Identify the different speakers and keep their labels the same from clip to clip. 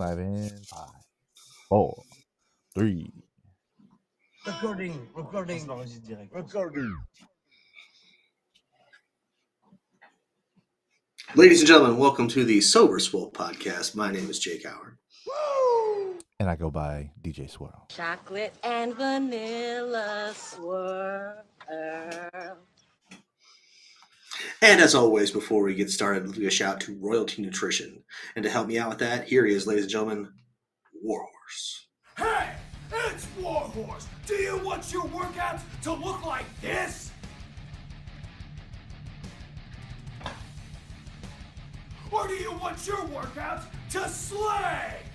Speaker 1: live in five, four, three.
Speaker 2: Recording, recording, recording.
Speaker 3: Ladies and gentlemen, welcome to the Sober Swole podcast. My name is Jake Howard.
Speaker 1: And I go by DJ Swirl.
Speaker 4: Chocolate and vanilla swirl.
Speaker 3: And as always, before we get started, a shout out to Royalty Nutrition. And to help me out with that, here he is, ladies and gentlemen, Warhorse.
Speaker 5: Hey, it's Warhorse. Do you want your workouts to look like this? Or do you want your workouts to slay?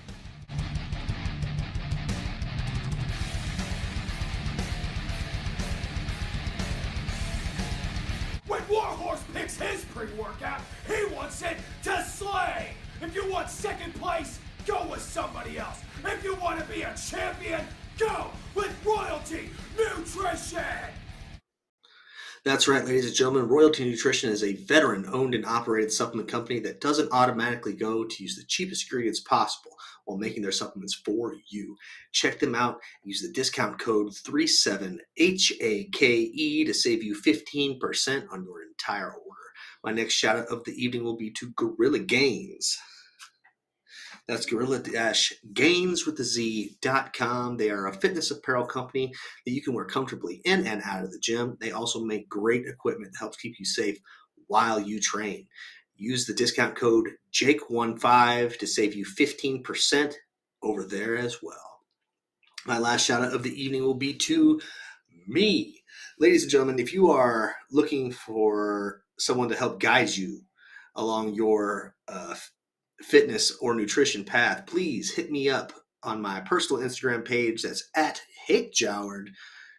Speaker 5: When Warhorse picks his pre-workout, he wants it to slay. If you want second place, go with somebody else. If you want to be a champion, go with Royalty Nutrition.
Speaker 3: That's right, ladies and gentlemen. Royalty Nutrition is a veteran owned and operated supplement company that doesn't automatically go to use the cheapest ingredients possible while making their supplements for you. Check them out. Use the discount code 37HAKE to save you 15% on your entire order. My next shout out of the evening will be to Gorilla Gainz. That's gorilla gains with the z.com. They are a fitness apparel company that you can wear comfortably in and out of the gym. They also make great equipment that helps keep you safe while you train. Use the discount code Jake15 to save you 15% over there as well. My last shout out of the evening will be to me. Ladies and gentlemen, if you are looking for someone to help guide you along your uh, fitness or nutrition path, please hit me up on my personal Instagram page. That's at Hake Joward.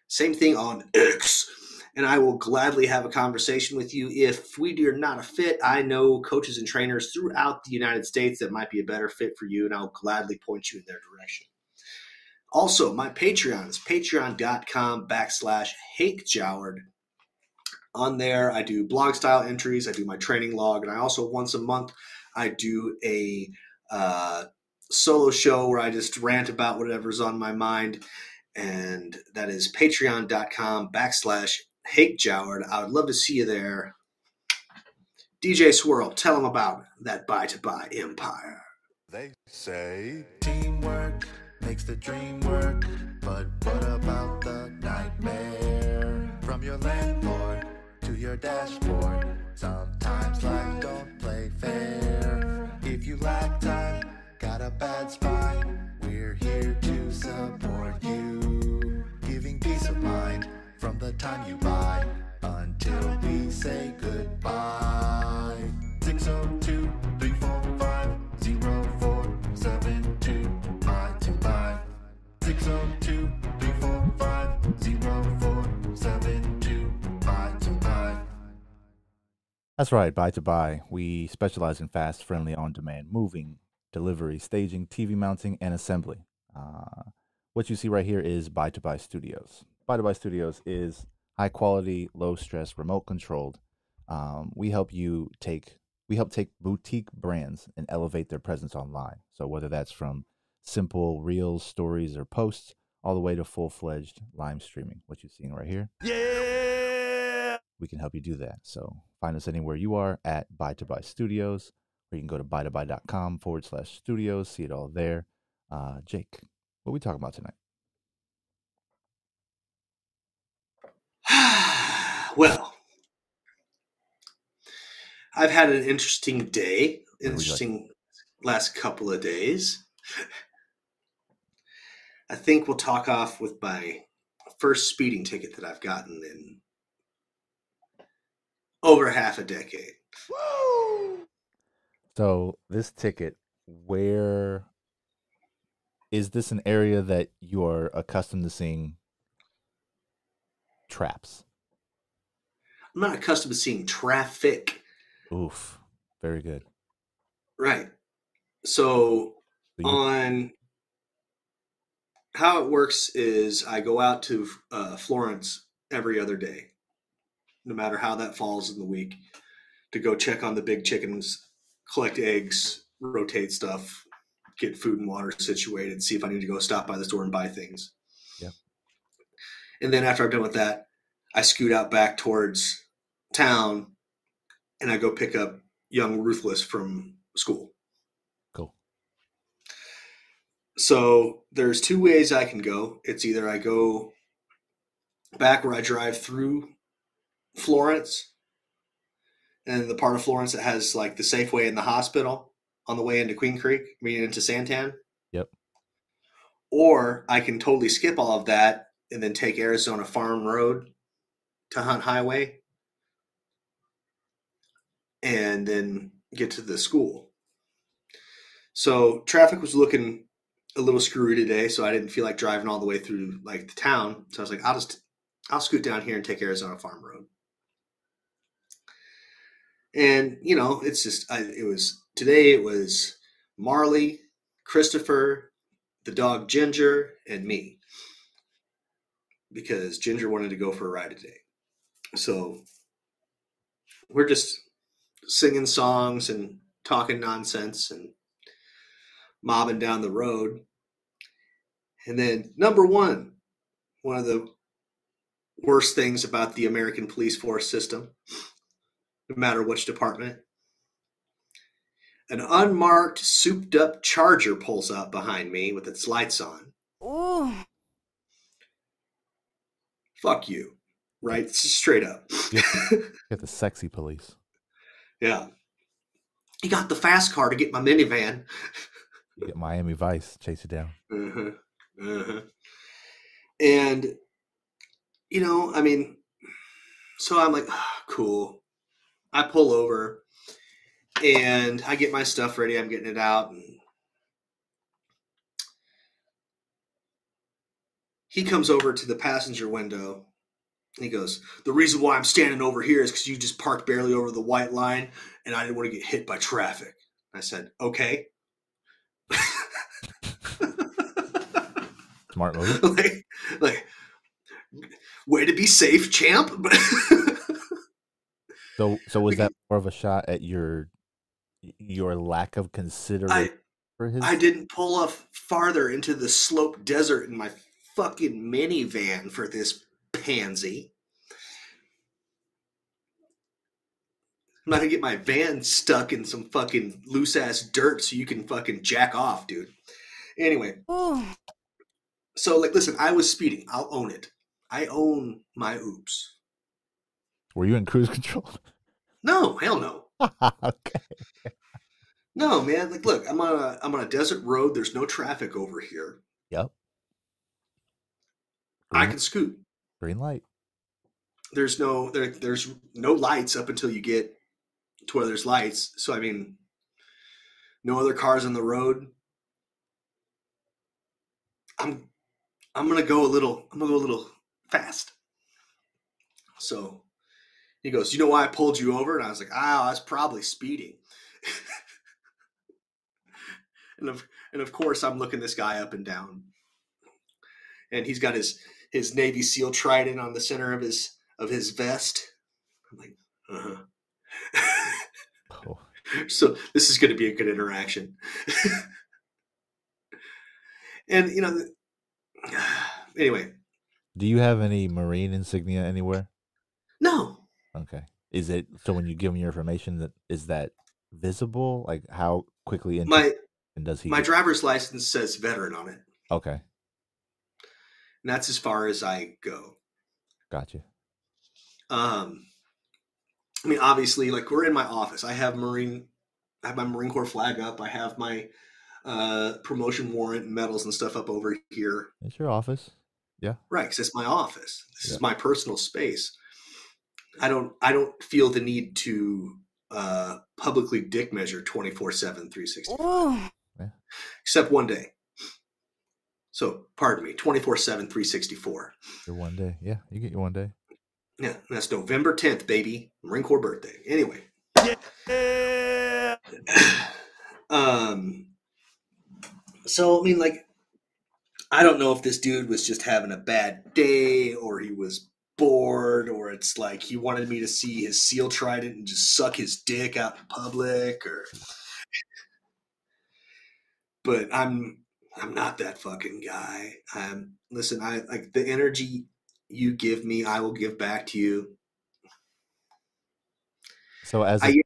Speaker 3: Same thing on X. And I will gladly have a conversation with you. If we are not a fit, I know coaches and trainers throughout the United States that might be a better fit for you, and I'll gladly point you in their direction. Also, my Patreon is patreon.com backslash Hake Joward. On there, I do blog style entries, I do my training log, and I also once a month I do a uh, solo show where I just rant about whatever's on my mind. And that is patreon.com backslash Hake Joward. I would love to see you there. DJ Swirl, tell them about that buy to bye empire.
Speaker 6: They say teamwork makes the dream work, but what about the nightmare? From your landlord to your dashboard, sometimes life don't play fair. If you lack time, got a bad spine, we're here to support you. Giving peace of mind from the time you buy until we say goodbye. 602 345 0472 buy to bye. 602 345 0472 buy to bye.
Speaker 1: That's right, Buy to Bye. We specialize in fast, friendly, on demand moving, delivery, staging, TV mounting, and assembly. Uh, what you see right here is Buy to Bye Studios. Buy to Bye Studios is high quality, low stress, remote controlled. Um, we help you take we help take boutique brands and elevate their presence online. So whether that's from simple reels, stories, or posts, all the way to full fledged live streaming, what you're seeing right here.
Speaker 5: Yeah.
Speaker 1: we can help you do that. So find us anywhere you are at Buy to Bye Studios, or you can go to buytobye.com forward slash studios, see it all there. Uh, Jake, what are we talking about tonight?
Speaker 3: Well, I've had an interesting day, interesting last couple of days. I think we'll talk off with my first speeding ticket that I've gotten in over half a decade.
Speaker 1: So this ticket, where is this an area that you are accustomed to seeing traps?
Speaker 3: I'm not accustomed to seeing traffic.
Speaker 1: Oof, very good.
Speaker 3: Right. So
Speaker 1: So
Speaker 3: on how it works is I go out to uh, Florence every other day, no matter how that falls in the week, to go check on the big chickens, collect eggs, rotate stuff, get food and water situated, see if I need to go stop by the store and buy things.
Speaker 1: Yep.
Speaker 3: And then after I'm done with that, I scoot out back towards town and I go pick up young Ruthless from school.
Speaker 1: Cool.
Speaker 3: So there's two ways I can go. It's either I go back where I drive through Florence and the part of Florence that has like the Safeway and the hospital on the way into Queen Creek, I mean into Santan.
Speaker 1: Yep.
Speaker 3: Or I can totally skip all of that and then take Arizona Farm Road to Hunt Highway and then get to the school. So traffic was looking a little screwy today, so I didn't feel like driving all the way through like the town. So I was like, I'll just I'll scoot down here and take Arizona Farm Road. And you know, it's just I, it was today. It was Marley, Christopher, the dog Ginger, and me because Ginger wanted to go for a ride today. So we're just singing songs and talking nonsense and mobbing down the road. And then number one, one of the worst things about the American police force system, no matter which department, an unmarked, souped up charger pulls up behind me with its lights on.
Speaker 4: Ooh.
Speaker 3: Fuck you. Right? Straight up.
Speaker 1: Get the sexy police.
Speaker 3: Yeah. He got the fast car to get my minivan.
Speaker 1: Get Miami Vice, chase you down.
Speaker 3: Uh-huh. Uh-huh. And you know, I mean, so I'm like, "Ah, cool. I pull over and I get my stuff ready. I'm getting it out and he comes over to the passenger window he goes, The reason why I'm standing over here is because you just parked barely over the white line and I didn't want to get hit by traffic. I said, Okay.
Speaker 1: Smart move.
Speaker 3: like, like, way to be safe, champ.
Speaker 1: So, so was that more of a shot at your your lack of consideration for his?
Speaker 3: I didn't pull up farther into the slope desert in my fucking minivan for this pansy. I'm not gonna get my van stuck in some fucking loose ass dirt so you can fucking jack off, dude. Anyway,
Speaker 4: Ooh.
Speaker 3: so like, listen, I was speeding. I'll own it. I own my oops.
Speaker 1: Were you in cruise control?
Speaker 3: No, hell no.
Speaker 1: okay.
Speaker 3: No, man. Like, look, I'm on a I'm on a desert road. There's no traffic over here.
Speaker 1: Yep.
Speaker 3: I can scoot.
Speaker 1: Green light.
Speaker 3: There's no there, there's no lights up until you get to where there's lights. So I mean, no other cars on the road. I'm I'm gonna go a little. I'm gonna go a little fast. So he goes, "You know why I pulled you over?" And I was like, "Ah, I was probably speeding." and of and of course, I'm looking this guy up and down, and he's got his his Navy SEAL trident on the center of his of his vest. I'm like, uh huh.
Speaker 1: Oh,
Speaker 3: so this is going to be a good interaction. and you know, anyway,
Speaker 1: do you have any marine insignia anywhere?
Speaker 3: no,
Speaker 1: Okay. Is it so when you give him your information that is that visible? Like how quickly into
Speaker 3: my
Speaker 1: and does he?
Speaker 3: my driver's license says veteran on it,
Speaker 1: okay,
Speaker 3: and that's as far as I go.
Speaker 1: gotcha.
Speaker 3: Um, I mean, obviously, like we're in my office. I have Marine, I have my Marine Corps flag up. I have my uh, promotion warrant and medals and stuff up over here.
Speaker 1: It's your office. Yeah.
Speaker 3: Right, because it's my office. This
Speaker 1: Yeah.
Speaker 3: is my personal space. I don't. I don't feel the need to uh, publicly dick measure 24 7 360
Speaker 4: Ooh.
Speaker 3: except one day so pardon me 24 7 364
Speaker 1: Your one day. Yeah, you get your one day.
Speaker 3: yeah that's november 10th baby marine corps birthday anyway Yeah. um so i mean like i don't know if this dude was just having a bad day or he was bored or it's like he wanted me to see his seal trident and just suck his dick out in public or but I'm I'm not that fucking guy. Um, listen, I like the energy you give me, I will give back to you.
Speaker 1: So as
Speaker 3: I-
Speaker 1: a,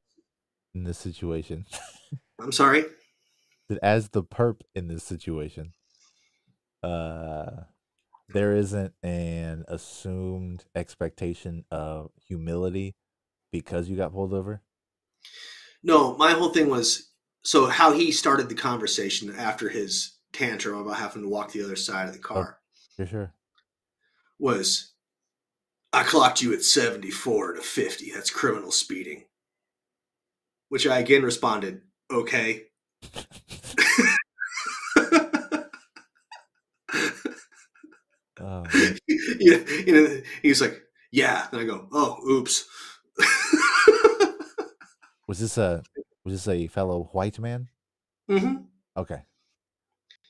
Speaker 1: in this situation,
Speaker 3: I'm sorry.
Speaker 1: as the perp in this situation, uh, there isn't an assumed expectation of humility because you got pulled over.
Speaker 3: No, my whole thing was so how he started the conversation after his tantrum about having to walk the other side of the car
Speaker 1: For sure.
Speaker 3: was I clocked you at 74 to 50. That's criminal speeding. Which I again responded, okay.
Speaker 1: Oh,
Speaker 3: you, know, you know, he's like, yeah. And I go, oh, oops.
Speaker 1: was this a was this a fellow white man?
Speaker 3: hmm
Speaker 1: Okay.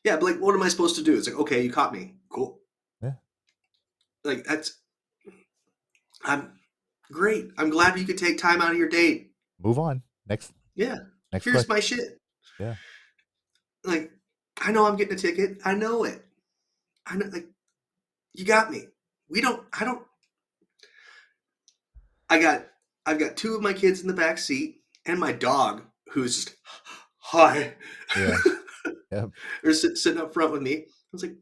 Speaker 3: Yeah, but like, what am I supposed to do? It's like, okay, you caught me. Cool.
Speaker 1: Yeah.
Speaker 3: Like that's. I'm great. I'm glad you could take time out of your date.
Speaker 1: Move on. Next
Speaker 3: Yeah.
Speaker 1: next
Speaker 3: Here's
Speaker 1: question.
Speaker 3: my shit.
Speaker 1: Yeah.
Speaker 3: Like, I know I'm getting a ticket. I know it. I know. Like, you got me. We don't. I don't. I got. I've got two of my kids in the back seat and my dog, who's just hi.
Speaker 1: Yeah. Yep.
Speaker 3: They're sit, sitting up front with me. I was like,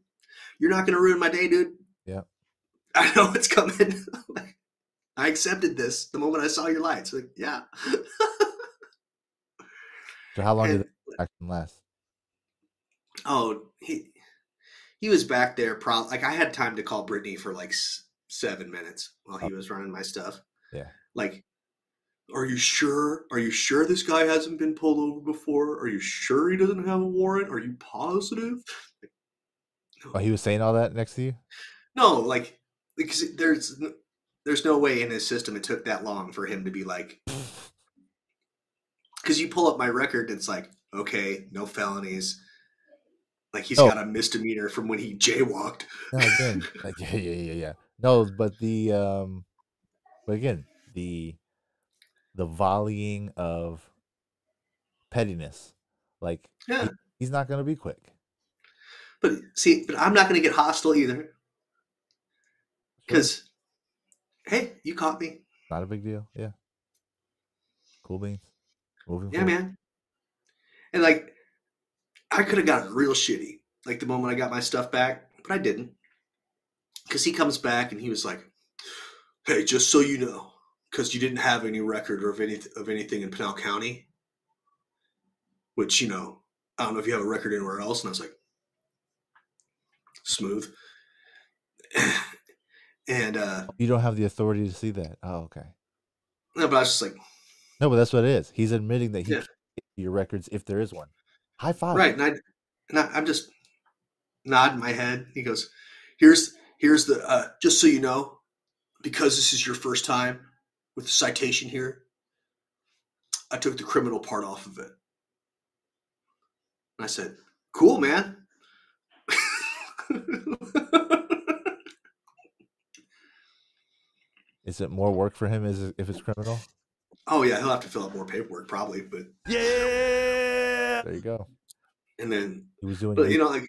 Speaker 3: "You're not going to ruin my day, dude."
Speaker 1: Yeah.
Speaker 3: I know it's coming. I accepted this the moment I saw your lights. Like, yeah.
Speaker 1: So how long did
Speaker 3: And-
Speaker 1: the action last?
Speaker 3: Oh, he he was back there. Pro- like I had time to call Brittany for like s- seven minutes while he
Speaker 1: Oh.
Speaker 3: was running my stuff.
Speaker 1: Yeah.
Speaker 3: Like, are you sure? Are you sure this guy hasn't been pulled over before? Are you sure he doesn't have a warrant? Are you positive? Like, no.
Speaker 1: Oh, he was saying all that next to you?
Speaker 3: No, like because there's there's no way in his system it took that long for him to be like because you pull up my record it's like okay no felonies like he's
Speaker 1: Oh.
Speaker 3: got a misdemeanor from when he jaywalked
Speaker 1: No, again, like, yeah, yeah, yeah, yeah. No, but the um, but again, the the volleying of pettiness, like
Speaker 3: yeah
Speaker 1: he's not gonna be quick.
Speaker 3: but see but i'm not going to get hostile either
Speaker 1: Sure,
Speaker 3: because hey you caught me
Speaker 1: not a big deal. Yeah, cool beans. Moving
Speaker 3: yeah
Speaker 1: forward.
Speaker 3: man and like i could have gotten real shitty like the moment i got my stuff back but i didn't because he comes back and he was like hey just so you know because you didn't have any record of any of anything in pinal county which you know i don't know if you have a record anywhere else and i was like smooth and uh
Speaker 1: You don't have the authority to see that. Oh, okay.
Speaker 3: no but i was just like
Speaker 1: No, but that's what it is. He's admitting that he
Speaker 3: Yeah.
Speaker 1: your records if there is one. High five.
Speaker 3: Right, and I, and I, I'm just nodding my head. He goes, "Here's here's the uh, just so you know, because this is your first time with the citation here. I took the criminal part off of it." And I said, "Cool, man."
Speaker 1: Is it more work for him if it's criminal?
Speaker 3: oh yeah, he'll have to fill out more paperwork probably, but
Speaker 5: Yeah.
Speaker 1: There you go.
Speaker 3: and then
Speaker 1: He was doing.
Speaker 3: but
Speaker 1: good.
Speaker 3: you know like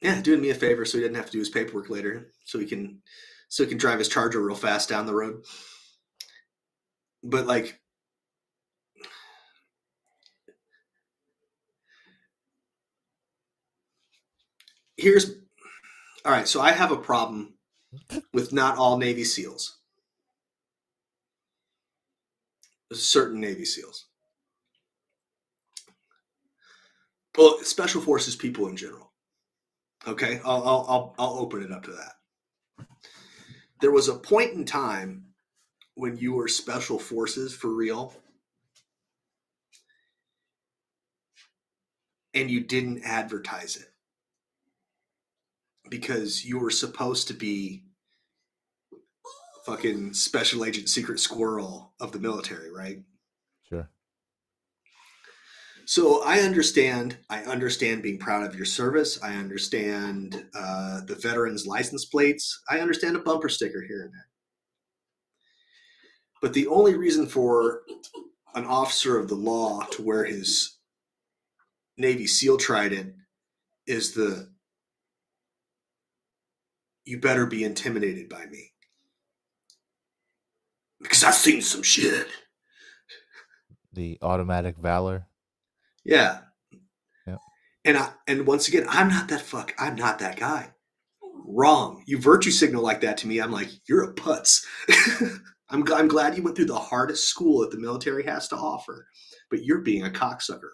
Speaker 3: yeah doing me a favor so he doesn't have to do his paperwork later so he can so he can drive his charger real fast down the road but like here's all right so i have a problem with not all navy seals. Certain navy seals. Well special forces people in general okay? I'll i'll i'll, I'll open it up to that. There was a point in time when you were special forces for real and you didn't advertise it because you were supposed to be fucking special agent secret squirrel of the military right
Speaker 1: Sure.
Speaker 3: so I understand. I understand being proud of your service. I understand uh, the veterans' license plates. I understand a bumper sticker here and there. But the only reason for an officer of the law to wear his Navy SEAL trident is the you better be intimidated by me. Because I've seen some shit.
Speaker 1: The automatic valor.
Speaker 3: Yeah.
Speaker 1: Yep.
Speaker 3: And I and once again, I'm not that fuck. I'm not that guy. Wrong. You virtue signal like that to me. I'm like, you're a putz. I'm, I'm glad you went through the hardest school that the military has to offer, but you're being a cocksucker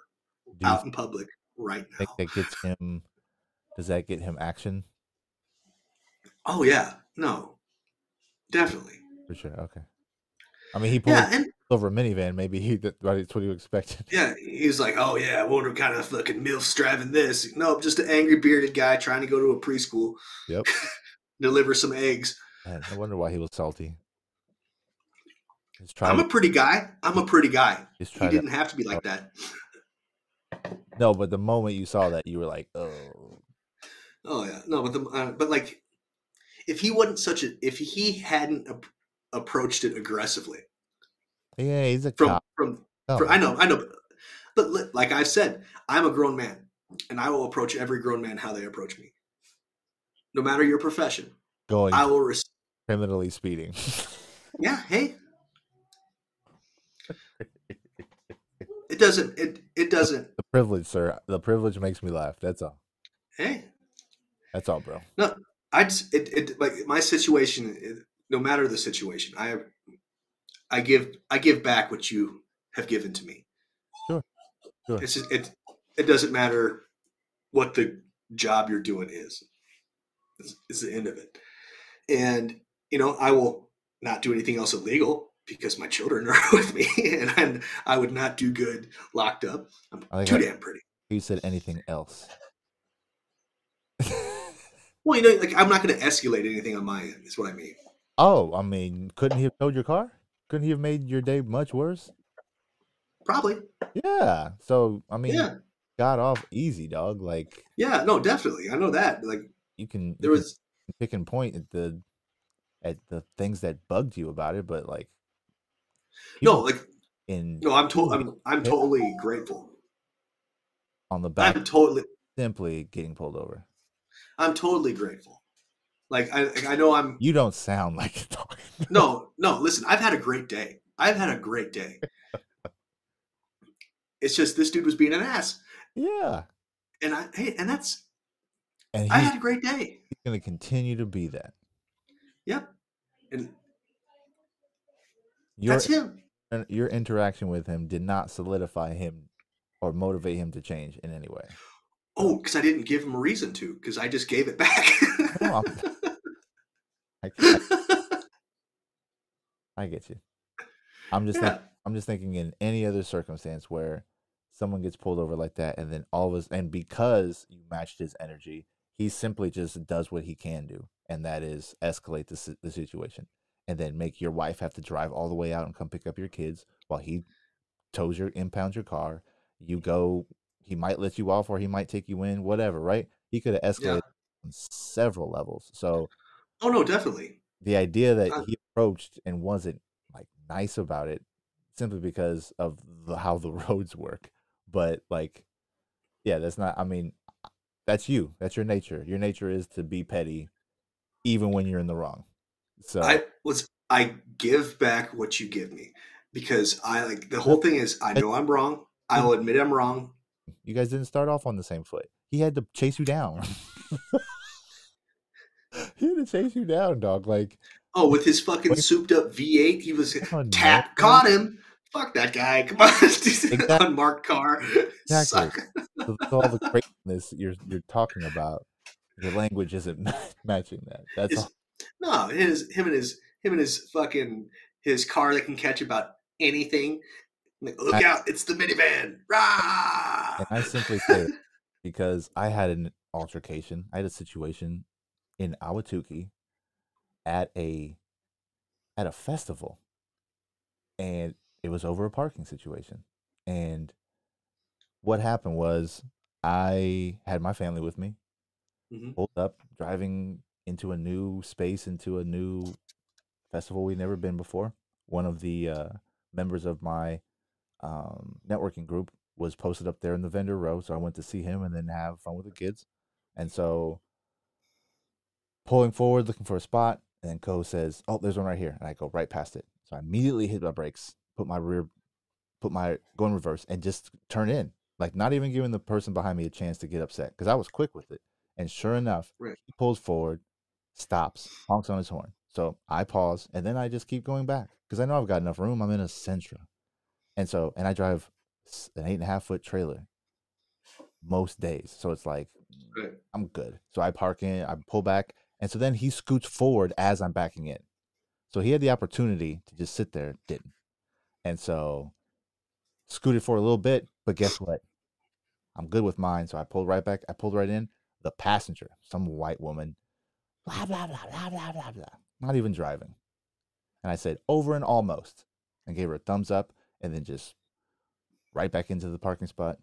Speaker 3: out in public right now.
Speaker 1: that gets him? Does that get him action?
Speaker 3: Oh yeah, no, definitely.
Speaker 1: For sure. Okay. I mean, he pulled
Speaker 3: Yeah, and
Speaker 1: over a minivan. Maybe he that- that's what he expected.
Speaker 3: yeah, he's like, oh yeah, I wonder what kind of fucking milf's driving this. Nope, just an angry bearded guy trying to go to a preschool,
Speaker 1: Yep.
Speaker 3: deliver some eggs.
Speaker 1: Man, no wonder why he was salty.
Speaker 3: I'm a pretty guy. I'm a pretty guy. He
Speaker 1: trying to.
Speaker 3: didn't have to be like that.
Speaker 1: No, but the moment you saw that, you were like, "Oh,
Speaker 3: Oh yeah, no, but the uh, but like, if he wasn't such a, if he hadn't ap- approached it aggressively
Speaker 1: yeah, he's a
Speaker 3: from
Speaker 1: cop."
Speaker 3: from,
Speaker 1: No.
Speaker 3: from I know I know, but, but like I've said, I'm a grown man, and I will approach every grown man how they approach me, no matter your profession.
Speaker 1: going
Speaker 3: I will. Res-
Speaker 1: criminally speeding.
Speaker 3: yeah, hey. It doesn't. It it doesn't.
Speaker 1: the privilege, sir. The privilege makes me laugh. That's all.
Speaker 3: Hey,
Speaker 1: That's all, bro.
Speaker 3: No, I just it, it like my situation. It, no matter the situation, I I give I give back what you have given to me.
Speaker 1: Sure, sure.
Speaker 3: It's just, it it doesn't matter what the job you're doing is. It's, it's the end of it, and you know I will not do anything else illegal because my children are with me, and, and I would not do good locked up. I'm too
Speaker 1: I-
Speaker 3: damn pretty.
Speaker 1: You said anything else?
Speaker 3: Well, you know, like I'm not going to escalate anything on my end. Is what I mean.
Speaker 1: oh, I mean, couldn't he have towed your car? Couldn't he have made your day much worse?
Speaker 3: Probably.
Speaker 1: Yeah. So I mean,
Speaker 3: Yeah.
Speaker 1: got off easy, dog. Like
Speaker 3: Yeah. No, definitely. I know that. Like
Speaker 1: you can you
Speaker 3: there
Speaker 1: can
Speaker 3: was
Speaker 1: pick and point at the at the things that bugged you about it, but like
Speaker 3: no, like
Speaker 1: in
Speaker 3: no. I'm totally, I'm I'm totally grateful.
Speaker 1: on the back
Speaker 3: I'm totally
Speaker 1: simply getting pulled over.
Speaker 3: I'm totally grateful. Like I I know I'm
Speaker 1: You don't sound like dog.
Speaker 3: no no. Listen, I've had a great day. I've had a great day. It's just this dude was being an ass,
Speaker 1: yeah.
Speaker 3: and I hey, and that's
Speaker 1: And
Speaker 3: I had a great day.
Speaker 1: gonna continue to be that.
Speaker 3: Yep, and
Speaker 1: Your
Speaker 3: that's him.
Speaker 1: your interaction with him did not solidify him or motivate him to change in any way.
Speaker 3: Oh, because I didn't give him a reason to, because I just gave it back.
Speaker 1: No, I, I, I get you. I'm just
Speaker 3: yeah.
Speaker 1: think, I'm just thinking in any other circumstance where someone gets pulled over like that, and then all of us, and because you matched his energy, he simply just does what he can do, and that is escalate the the situation, and then make your wife have to drive all the way out and come pick up your kids while he tows your impounds your car. You go, he might let you off, or he might take you in, whatever. Right? He could have escalated on several levels. So
Speaker 3: Oh no, definitely.
Speaker 1: the idea that
Speaker 3: Uh,
Speaker 1: he approached and wasn't like nice about it simply because of the, how the roads work but like yeah that's not i mean that's you that's your nature your nature is to be petty even when you're in the wrong so
Speaker 3: I was I give back what you give me because I like the whole thing is I know I'm wrong. Hmm. I will admit I'm wrong.
Speaker 1: you guys didn't start off on the same foot he had to chase you down he had to chase you down dog like
Speaker 3: Oh, with his fucking souped up V8, he was
Speaker 1: on,
Speaker 3: tap caught him. Fuck that guy. Come on,
Speaker 1: Exactly.
Speaker 3: unmarked car.
Speaker 1: Exactly.
Speaker 3: Suck.
Speaker 1: with all the greatness you're you're talking about your language isn't matching that that's
Speaker 3: Is-
Speaker 1: all
Speaker 3: No, his him and his him and his fucking his car that can catch about anything. Like, Look
Speaker 1: I-
Speaker 3: out! It's the minivan. Rah!
Speaker 1: And I simply say because I had an altercation. I had a situation in Ahwatukee at a at a festival, and it was over a parking situation. And what happened was I had my family with me,
Speaker 3: Mhm.
Speaker 1: pulled up, driving into a new space, into a new festival we'd never been before. One of the uh, members of my um, networking group was posted up there in the vendor row, so I went to see him and then have fun with the kids. And so pulling forward, looking for a spot, and then Co says, "Oh, there's one right here," and I go right past it. So I immediately hit my brakes, put my rear, put my go in reverse, and just turn in, like not even giving the person behind me a chance to get upset because I was quick with it. And sure enough,
Speaker 3: Right.
Speaker 1: he pulls forward, stops, honks on his horn. So I pause, and then I just keep going back because I know I've got enough room. I'm in a Sentra, and so and I drive an eight and a half foot trailer most days, so it's like I'm good. So I park in, I pull back, and so then he scoots forward as I'm backing in. So he had the opportunity to just sit there, didn't. And so scooted for a little bit, but guess what? I'm good with mine. So I pulled right back. I pulled right in. The passenger, some white woman, blah, blah, blah, blah, blah, blah, blah, not even driving. And I said, over and almost, and gave her a thumbs up, and then just right back into the parking spot.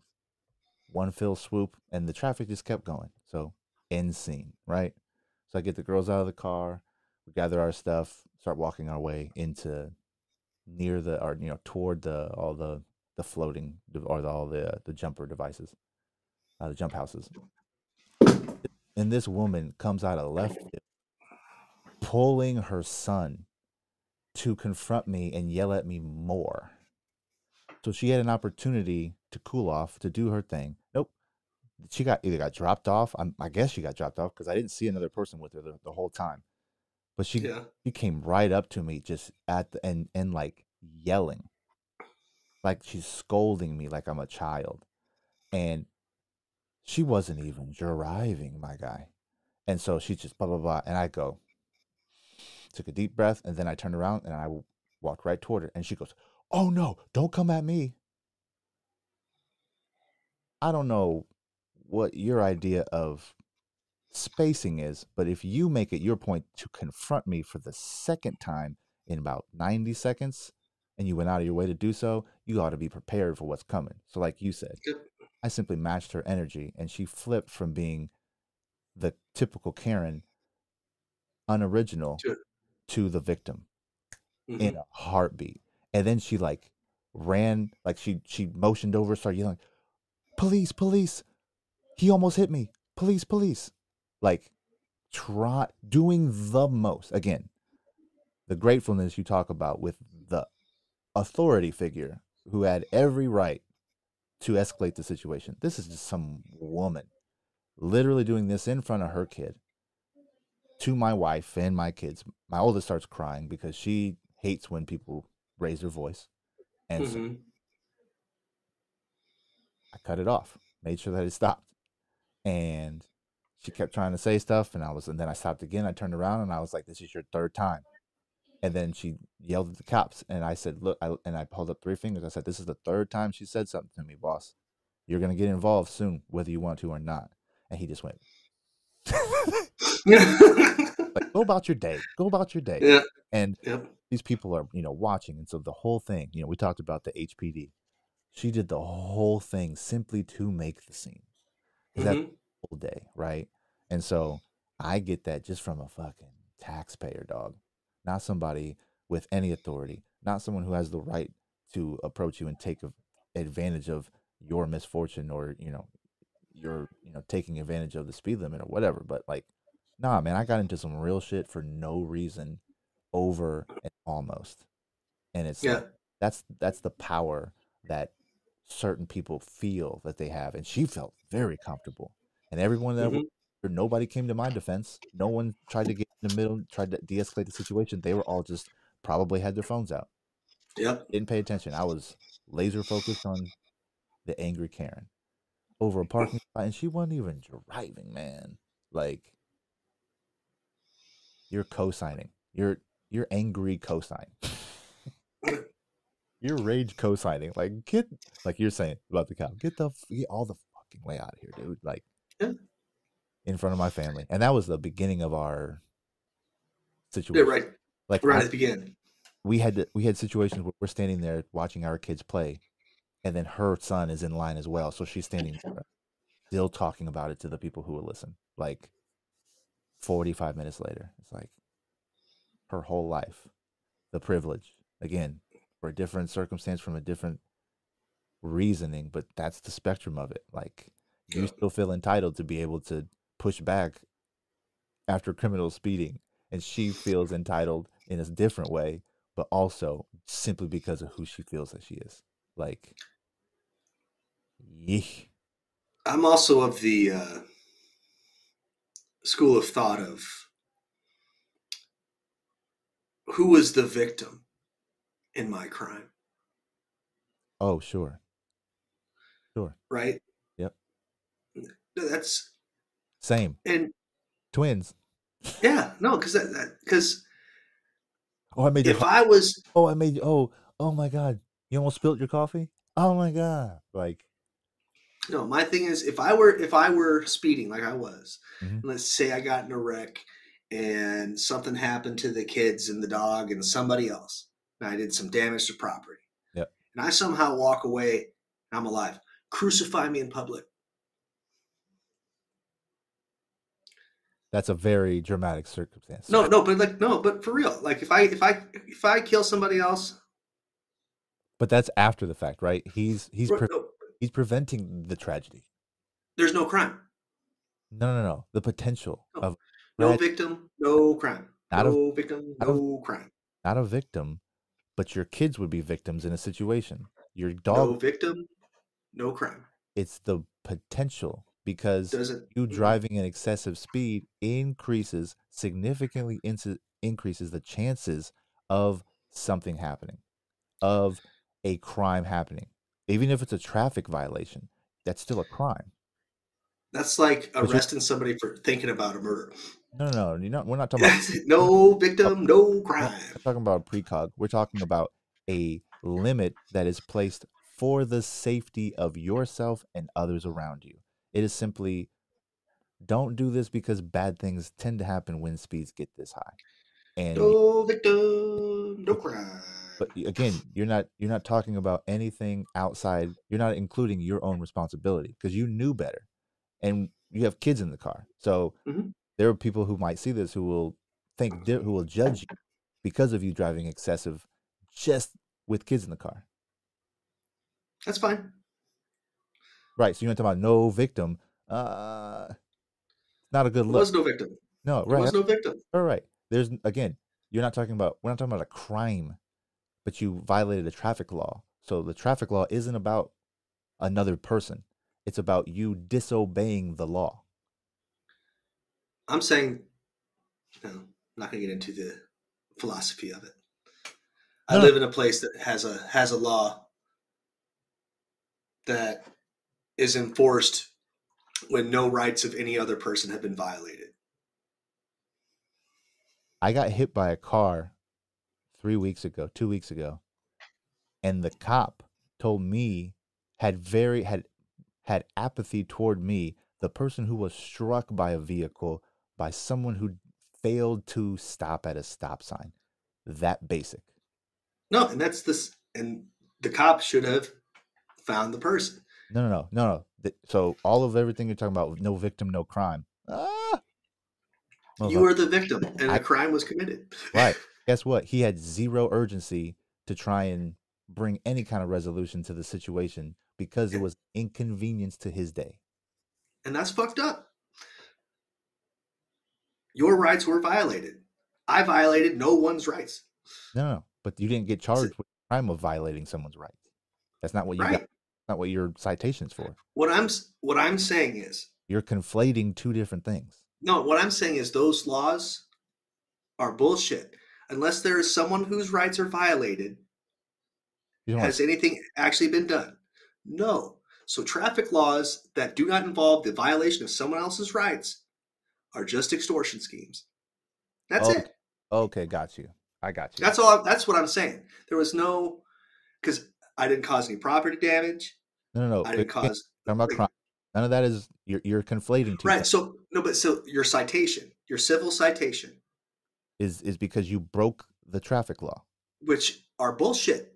Speaker 1: One fill swoop, and the traffic just kept going. So, end scene, right? So I get the girls out of the car, we gather our stuff, start walking our way into near the or you know toward the all the the floating or the, all the the jumper devices, uh, the jump houses. And this woman comes out of left field, pulling her son to confront me and yell at me more. So she had an opportunity to cool off, to do her thing. Nope. She got either got dropped off. I'm, I guess she got dropped off because I didn't see another person with her the, the whole time. But she
Speaker 3: Yeah.
Speaker 1: she came right up to me just at the and and like yelling. Like she's scolding me like I'm a child. And she wasn't even driving, my guy. And so she just blah blah blah. And I go, took a deep breath, and then I turned around and I walked right toward her. And she goes, Oh no, don't come at me. I don't know what your idea of spacing is, but if you make it your point to confront me for the second time in about 90 seconds and you went out of your way to do so, you ought to be prepared for what's coming. So, like you said. I simply matched her energy and she flipped from being the typical Karen, unoriginal,
Speaker 3: To-
Speaker 1: to the victim
Speaker 3: Mhm.
Speaker 1: in a heartbeat. And then she like ran, like she she motioned over, started yelling, "Police, police! He almost hit me! Police, police!" Like try doing the most again. The gratefulness you talk about with the authority figure who had every right to escalate the situation. This is just some woman literally doing this in front of her kid to my wife and my kids. My oldest starts crying because she hates when people raise their voice. And so
Speaker 3: Mhm.
Speaker 1: I cut it off, made sure that it stopped. And she kept trying to say stuff, and I was, and then I stopped again. I turned around and I was like, "This is your third time." And then she yelled at the cops, and I said, "Look," I, and I pulled up three fingers. I said, "This is the third time she said something to me, boss. You're gonna get involved soon, whether you want to or not." And he just went, "Like, go about your day. Go about your day."
Speaker 3: yeah.
Speaker 1: And these people are you know watching and so the whole thing you know we talked about the hpd she did the whole thing simply to make the scene.
Speaker 3: Mhm.
Speaker 1: the whole day right and so i get that just from a fucking taxpayer dog not somebody with any authority not someone who has the right to approach you and take advantage of your misfortune or you know you're you know taking advantage of the speed limit or whatever but like nah man i got into some real shit for no reason over and almost and it's
Speaker 3: Yeah.
Speaker 1: like, that's that's the power that certain people feel that they have and she felt very comfortable and everyone that was
Speaker 3: Mhm.
Speaker 1: there, nobody came to my defense no one tried to get in the middle tried to de-escalate the situation they were all just probably had their phones out.
Speaker 3: Yep.
Speaker 1: didn't pay attention. I was laser focused on the angry karen over a parking spot and she wasn't even driving man. Like you're co-signing. You're you're angry co-sign. You're rage co-signing. Like get like you're saying about the cop get the get all the fucking way out of here dude. Like in front of my family. And that was the beginning of our
Speaker 3: Yeah. Right.
Speaker 1: like
Speaker 3: Right
Speaker 1: I-
Speaker 3: at the beginning.
Speaker 1: we had to, we had situations where we're standing there watching our kids play, and then her son is in line as well, so she's standing there, still talking about it to the people who will listen. Like forty five minutes later, it's like her whole life, the privilege again for a different circumstance from a different reasoning, but that's the spectrum of it. Like you
Speaker 3: Yeah.
Speaker 1: still feel entitled to be able to push back after criminal speeding, and she feels entitled in a different way, but also simply because of who she feels that she is. Like, yeeh.
Speaker 3: I'm also of the uh, school of thought of who was the victim in my crime,
Speaker 1: Oh, sure. Sure.
Speaker 3: right?
Speaker 1: Yep.
Speaker 3: That's
Speaker 1: Same.
Speaker 3: and
Speaker 1: Twins.
Speaker 3: Yeah, no, because that because
Speaker 1: Oh, I made
Speaker 3: if I was
Speaker 1: Oh, I made. Oh, oh my God! You almost spilled your coffee. Oh my God! Like,
Speaker 3: no, my thing is if I were if I were speeding like I was,
Speaker 1: Mhm.
Speaker 3: and let's say I got in a wreck and something happened to the kids and the dog and somebody else, and I did some damage to property.
Speaker 1: Yep.
Speaker 3: And I somehow walk away, and I'm alive. Crucify me in public.
Speaker 1: That's a very dramatic circumstance.
Speaker 3: No, no, but like no, but for real, like if I if I if I kill somebody else,
Speaker 1: but that's after the fact, right? He's he's pre-
Speaker 3: no,
Speaker 1: he's preventing the tragedy.
Speaker 3: there's no crime,
Speaker 1: No, no, no. The potential
Speaker 3: No.
Speaker 1: of
Speaker 3: no victim, no crime,
Speaker 1: Not a-
Speaker 3: no victim,
Speaker 1: not a-
Speaker 3: no crime,
Speaker 1: not a victim, but your kids would be victims in a situation. Your dog.
Speaker 3: no victim, no crime.
Speaker 1: It's the potential because
Speaker 3: Doesn't
Speaker 1: you mm-hmm. driving at excessive speed increases significantly into increases the chances of something happening of a crime happening even if it's a traffic violation that's still a crime
Speaker 3: That's like arresting somebody for thinking about a murder.
Speaker 1: no no no you're not we're not talking about
Speaker 3: no victim, no
Speaker 1: we're
Speaker 3: crime.
Speaker 1: talking about precog we're talking about a limit that is placed for the safety of yourself and others around you it is simply don't do this because bad things tend to happen when speeds get this high and
Speaker 3: No victim, no crime.
Speaker 1: but again you're not you're not talking about anything outside you're not including your own responsibility because you knew better and you have kids in the car so
Speaker 3: Mhm.
Speaker 1: there are people who might see this who will think who will judge you because of you driving excessive just with kids in the car
Speaker 3: That's fine.
Speaker 1: Right so you're not talking about no victim uh not a good
Speaker 3: There
Speaker 1: look
Speaker 3: was no victim.
Speaker 1: no
Speaker 3: There
Speaker 1: right
Speaker 3: was no victim.
Speaker 1: All right. There's again, you're not talking about we're not talking about a crime, but you violated a traffic law. So the traffic law isn't about another person. It's about you disobeying the law.
Speaker 3: I'm saying, no, I'm not going to get into the philosophy of it. I
Speaker 1: No.
Speaker 3: live in a place that has a has a law that is enforced when no rights of any other person have been violated.
Speaker 1: I got hit by a car 3 weeks ago, 2 weeks ago. And the cop told me had very had had apathy toward me, the person who was struck by a vehicle by someone who failed to stop at a stop sign. That basic.
Speaker 3: No, and that's this, and the cop should have found the person.
Speaker 1: No, no, no, no, no. So all of everything you're talking about, no victim, no crime. Ah,
Speaker 3: You were the victim, and
Speaker 1: I-
Speaker 3: a crime was committed.
Speaker 1: right. Guess what? He had zero urgency to try and bring any kind of resolution to the situation because it was inconvenience to his day.
Speaker 3: and that's fucked up. Your rights were violated. I violated no one's rights.
Speaker 1: No, no, no. But you didn't get charged with the crime of violating someone's rights. That's not what you
Speaker 3: Right.
Speaker 1: got. Not what your citation's for.
Speaker 3: What I'm what I'm saying is
Speaker 1: You're conflating two different things.
Speaker 3: no. What I'm saying is those laws are bullshit. Unless there is someone whose rights are violated, has anything actually been done? No. So traffic laws that do not involve the violation of someone else's rights are just extortion schemes. That's
Speaker 1: Oh,
Speaker 3: it.
Speaker 1: Okay, got you. I got you.
Speaker 3: That's all. That's what I'm saying. There was no because I didn't cause any property damage.
Speaker 1: no, no, no.
Speaker 3: I didn't
Speaker 1: again,
Speaker 3: cause
Speaker 1: about
Speaker 3: like-
Speaker 1: crime. None of that is you're you're conflating two
Speaker 3: right.
Speaker 1: things.
Speaker 3: So no, but so your citation, your civil citation,
Speaker 1: Is is because you broke the traffic law.
Speaker 3: which are bullshit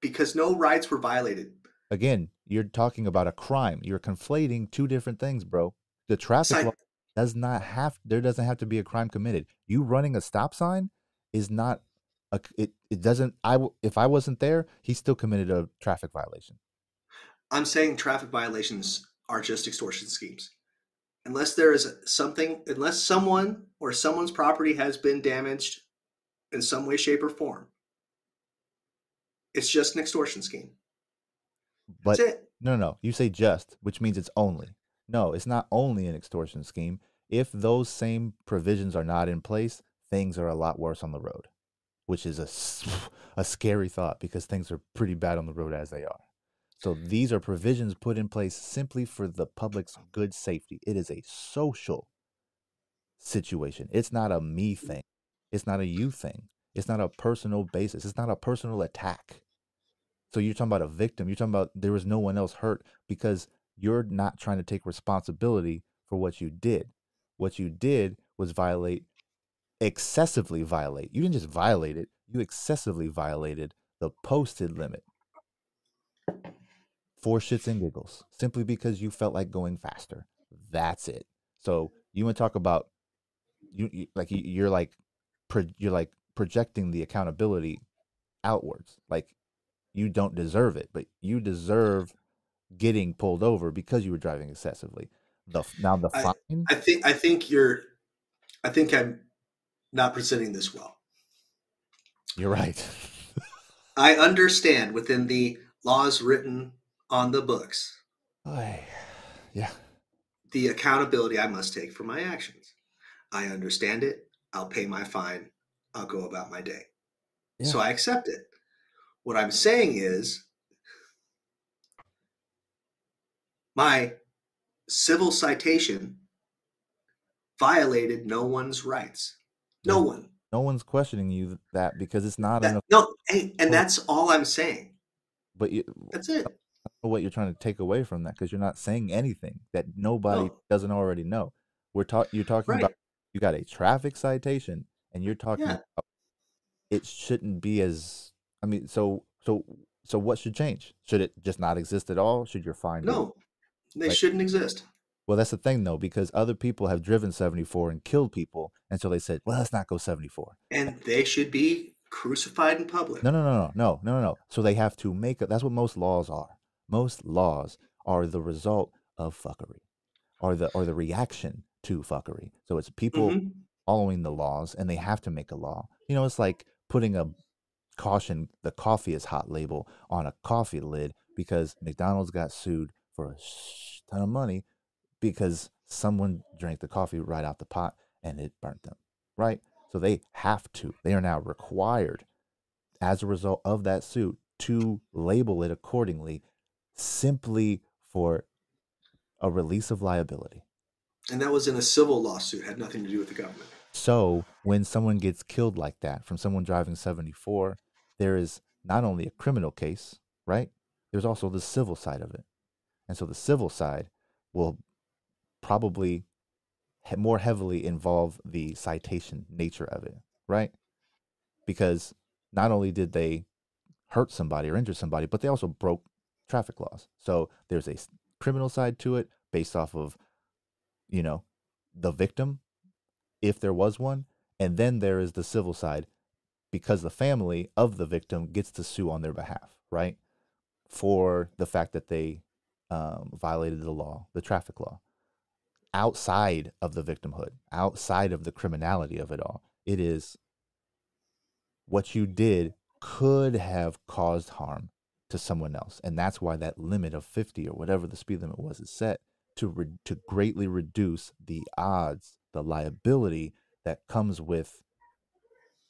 Speaker 3: because no rights were violated.
Speaker 1: Again, you're talking about a crime. You're conflating two different things, bro. The traffic
Speaker 3: Cite-
Speaker 1: law does not have there doesn't have to be a crime committed. You running a stop sign is not a it it doesn't I if I wasn't there, he still committed a traffic violation.
Speaker 3: I'm saying traffic violations are just extortion schemes. Unless there is something, unless someone or someone's property has been damaged in some way, shape, or form, it's just an extortion scheme.
Speaker 1: But
Speaker 3: That's it.
Speaker 1: no, no, no. You say just, which means it's only. No, it's not only an extortion scheme. If those same provisions are not in place, things are a lot worse on the road, which is a, a scary thought because things are pretty bad on the road as they are. So these are provisions put in place simply for the public's good safety. It is a social situation. It's not a me thing. It's not a you thing. It's not a personal basis. It's not a personal attack. So you're talking about a victim. You're talking about there was no one else hurt because you're not trying to take responsibility for what you did. What you did was violate, excessively violate. You didn't just violate it, you excessively violated the posted limit for shits and giggles simply because you felt like going faster. That's it. So you want to talk about you, you like you- you're like pro, you're like projecting the accountability outwards. Like you don't deserve it, but you deserve getting pulled over because you were driving excessively. The now the
Speaker 3: I-
Speaker 1: fine.
Speaker 3: I think I think you're I think I'm not presenting this well.
Speaker 1: You're right.
Speaker 3: I understand within the laws written on the books
Speaker 1: Ay, yeah.
Speaker 3: the accountability I must take for my actions. I understand it. I'll pay my fine. I'll go about my day. So I accept it. What I'm saying is my civil citation violated no one's rights. No one.
Speaker 1: No one's questioning you that because it's not
Speaker 3: That-
Speaker 1: enough.
Speaker 3: no, hey, and that's all I'm saying.
Speaker 1: But you,
Speaker 3: That's it.
Speaker 1: I don't know what you're trying to take away from that because you're not saying anything that nobody
Speaker 3: No.
Speaker 1: doesn't already know. We're talking. You're talking
Speaker 3: Right.
Speaker 1: about you got a traffic citation, and you're talking
Speaker 3: Yeah.
Speaker 1: about it shouldn't be as. I mean, so so so what should change? Should it just not exist at all? Should your fine? be-
Speaker 3: No, they
Speaker 1: Like-
Speaker 3: shouldn't exist.
Speaker 1: Well, that's the thing though, because other people have driven 74 and killed people, and so they said, "Well, let's not go 74."
Speaker 3: And they should be crucified in public.
Speaker 1: No, no, no, no, no, no, no. So they have to make it. That's what most laws are. Most laws are the result of fuckery, or the or the reaction to fuckery. So it's people
Speaker 3: Mhm.
Speaker 1: following the laws, and they have to make a law. You know, it's like putting a caution the coffee is hot label on a coffee lid because McDonald's got sued for a ton of money because someone drank the coffee right out the pot and it burnt them, right? So they have to. They are now required as a result of that suit to label it accordingly simply for a release of liability.
Speaker 3: And that was in a civil lawsuit, had nothing to do with the government.
Speaker 1: So when someone gets killed like that from someone driving 74, there is not only a criminal case, right? There's also the civil side of it. And so the civil side will probably more heavily involve the citation nature of it, right? Because not only did they hurt somebody or injure somebody, but they also broke traffic laws. So there's a criminal side to it based off of, you know, the victim, if there was one. And then there is the civil side because the family of the victim gets to sue on their behalf, right? For the fact that they um, violated the law, the traffic law. Outside of the victimhood, outside of the criminality of it all, it is what you did could have caused harm to someone else. And that's why that limit of 50 or whatever the speed limit was is set to re- to greatly reduce the odds, the liability that comes with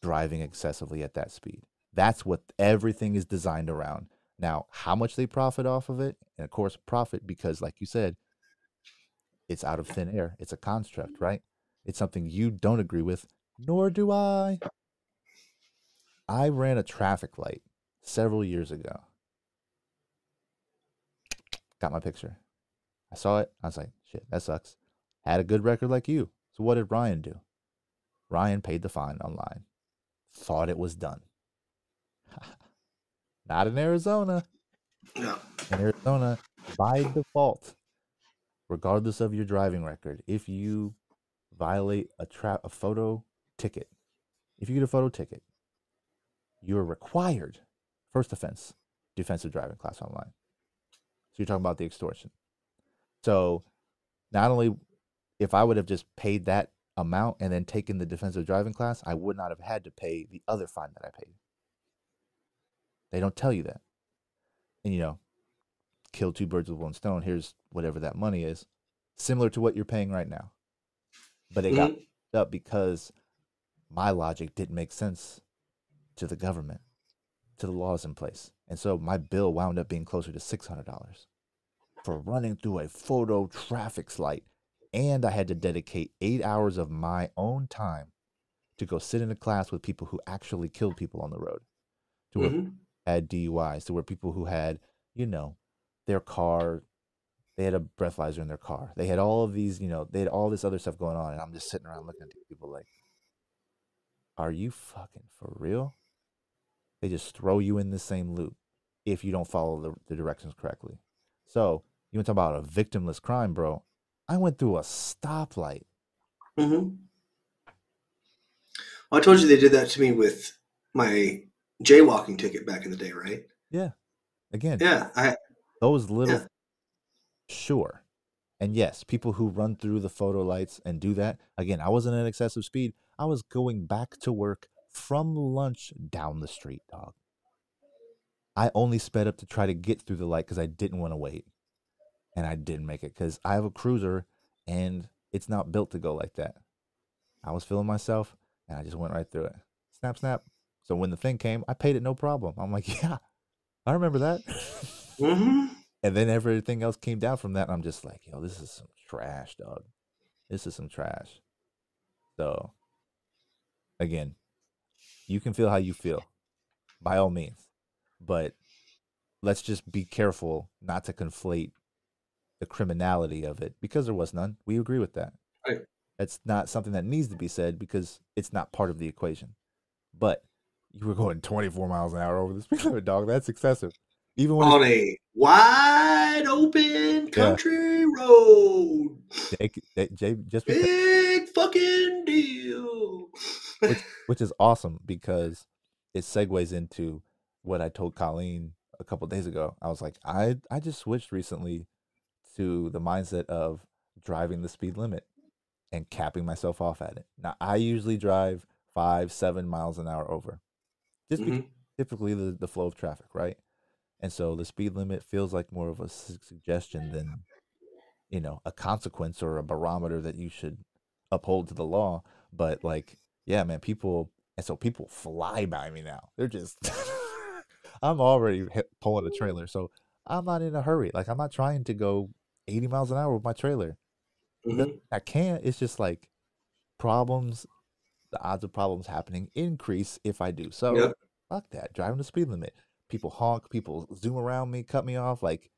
Speaker 1: driving excessively at that speed. That's what everything is designed around. Now, how much they profit off of it, and of course, profit because, like you said, it's out of thin air. It's a construct, right? It's something you don't agree with, nor do I. I ran a traffic light several years ago. Got my picture. I saw it. I was like, shit, that sucks. Had a good record like you. So what did Ryan do? Ryan paid the fine online. Thought it was done. Not in Arizona.
Speaker 3: No.
Speaker 1: In Arizona, by default, regardless of your driving record, if you violate a trap a photo ticket, if you get a photo ticket, you're required first offense, defensive driving class online. So you're talking about the extortion. So not only if I would have just paid that amount and then taken the defensive driving class, I would not have had to pay the other fine that I paid. They don't tell you that. And you know, kill two birds with one stone. Here's whatever that money is, similar to what you're paying right now. But it got
Speaker 3: Mhm.
Speaker 1: up because my logic didn't make sense to the government, to the laws in place. And so my bill wound up being closer to $600 for running through a photo traffic light. And I had to dedicate eight hours of my own time to go sit in a class with people who actually killed people on the road, to where
Speaker 3: Mhm.
Speaker 1: had DUIs, to where people who had, you know, their car, they had a breathalyzer in their car. They had all of these, you know, they had all this other stuff going on. And I'm just sitting around looking at these people like, are you fucking for real? They just throw you in the same loop if you don't follow the, the directions correctly. So you want to talk about a victimless crime, bro? I went through a stoplight.
Speaker 3: Mm-hmm. Well, I told you they did that to me with my jaywalking ticket back in the day, right? Yeah.
Speaker 1: Again,
Speaker 3: Yeah, I
Speaker 1: those little
Speaker 3: Yeah.
Speaker 1: sure. And yes people who run through the photo lights and do that again i wasn't at excessive speed. I was going back to work from lunch down the street dog. I only sped up to try to get through the light because i didn't want to wait. And i didn't make it because i have a cruiser and it's not built to go like that. I was feeling myself and i just went right through it. Snap snap. So when the thing came i paid it no problem. I'm like yeah i remember that
Speaker 3: hmm
Speaker 1: and then everything else came down from that. And I'm just like, yo, this is some trash, dog. This is some trash. So, again, you can feel how you feel, by all means, but let's just be careful not to conflate the criminality of it because there was none. We agree with that.
Speaker 3: Right.
Speaker 1: That's not something that needs to be said because it's not part of the equation. But you were going 24 miles an hour over the speed limit, dog. That's excessive. Even when
Speaker 3: on a wide open country road.
Speaker 1: Jake, Jake- Jay- just because,
Speaker 3: Big fucking deal.
Speaker 1: which is awesome because it segues into what I told Colleen a couple days ago. I was like, I I just switched recently to the mindset of driving the speed limit and capping myself off at it. Now I usually drive five, seven miles an hour over, just because
Speaker 3: Mhm.
Speaker 1: typically the, the flow of traffic, right? And so the speed limit feels like more of a su- suggestion than, you know, a consequence or a barometer that you should uphold to the law. But like, yeah, man, people, and so people fly by me now. They're just, I'm already pulling a trailer, so I'm not in a hurry. Like, I'm not trying to go 80 miles an hour with my trailer.
Speaker 3: Mhm.
Speaker 1: I can't. It's just like problems. The odds of problems happening increase if I do. So
Speaker 3: Yep.
Speaker 1: fuck that. Driving the speed limit. People honk. People zoom around me, cut me off. Like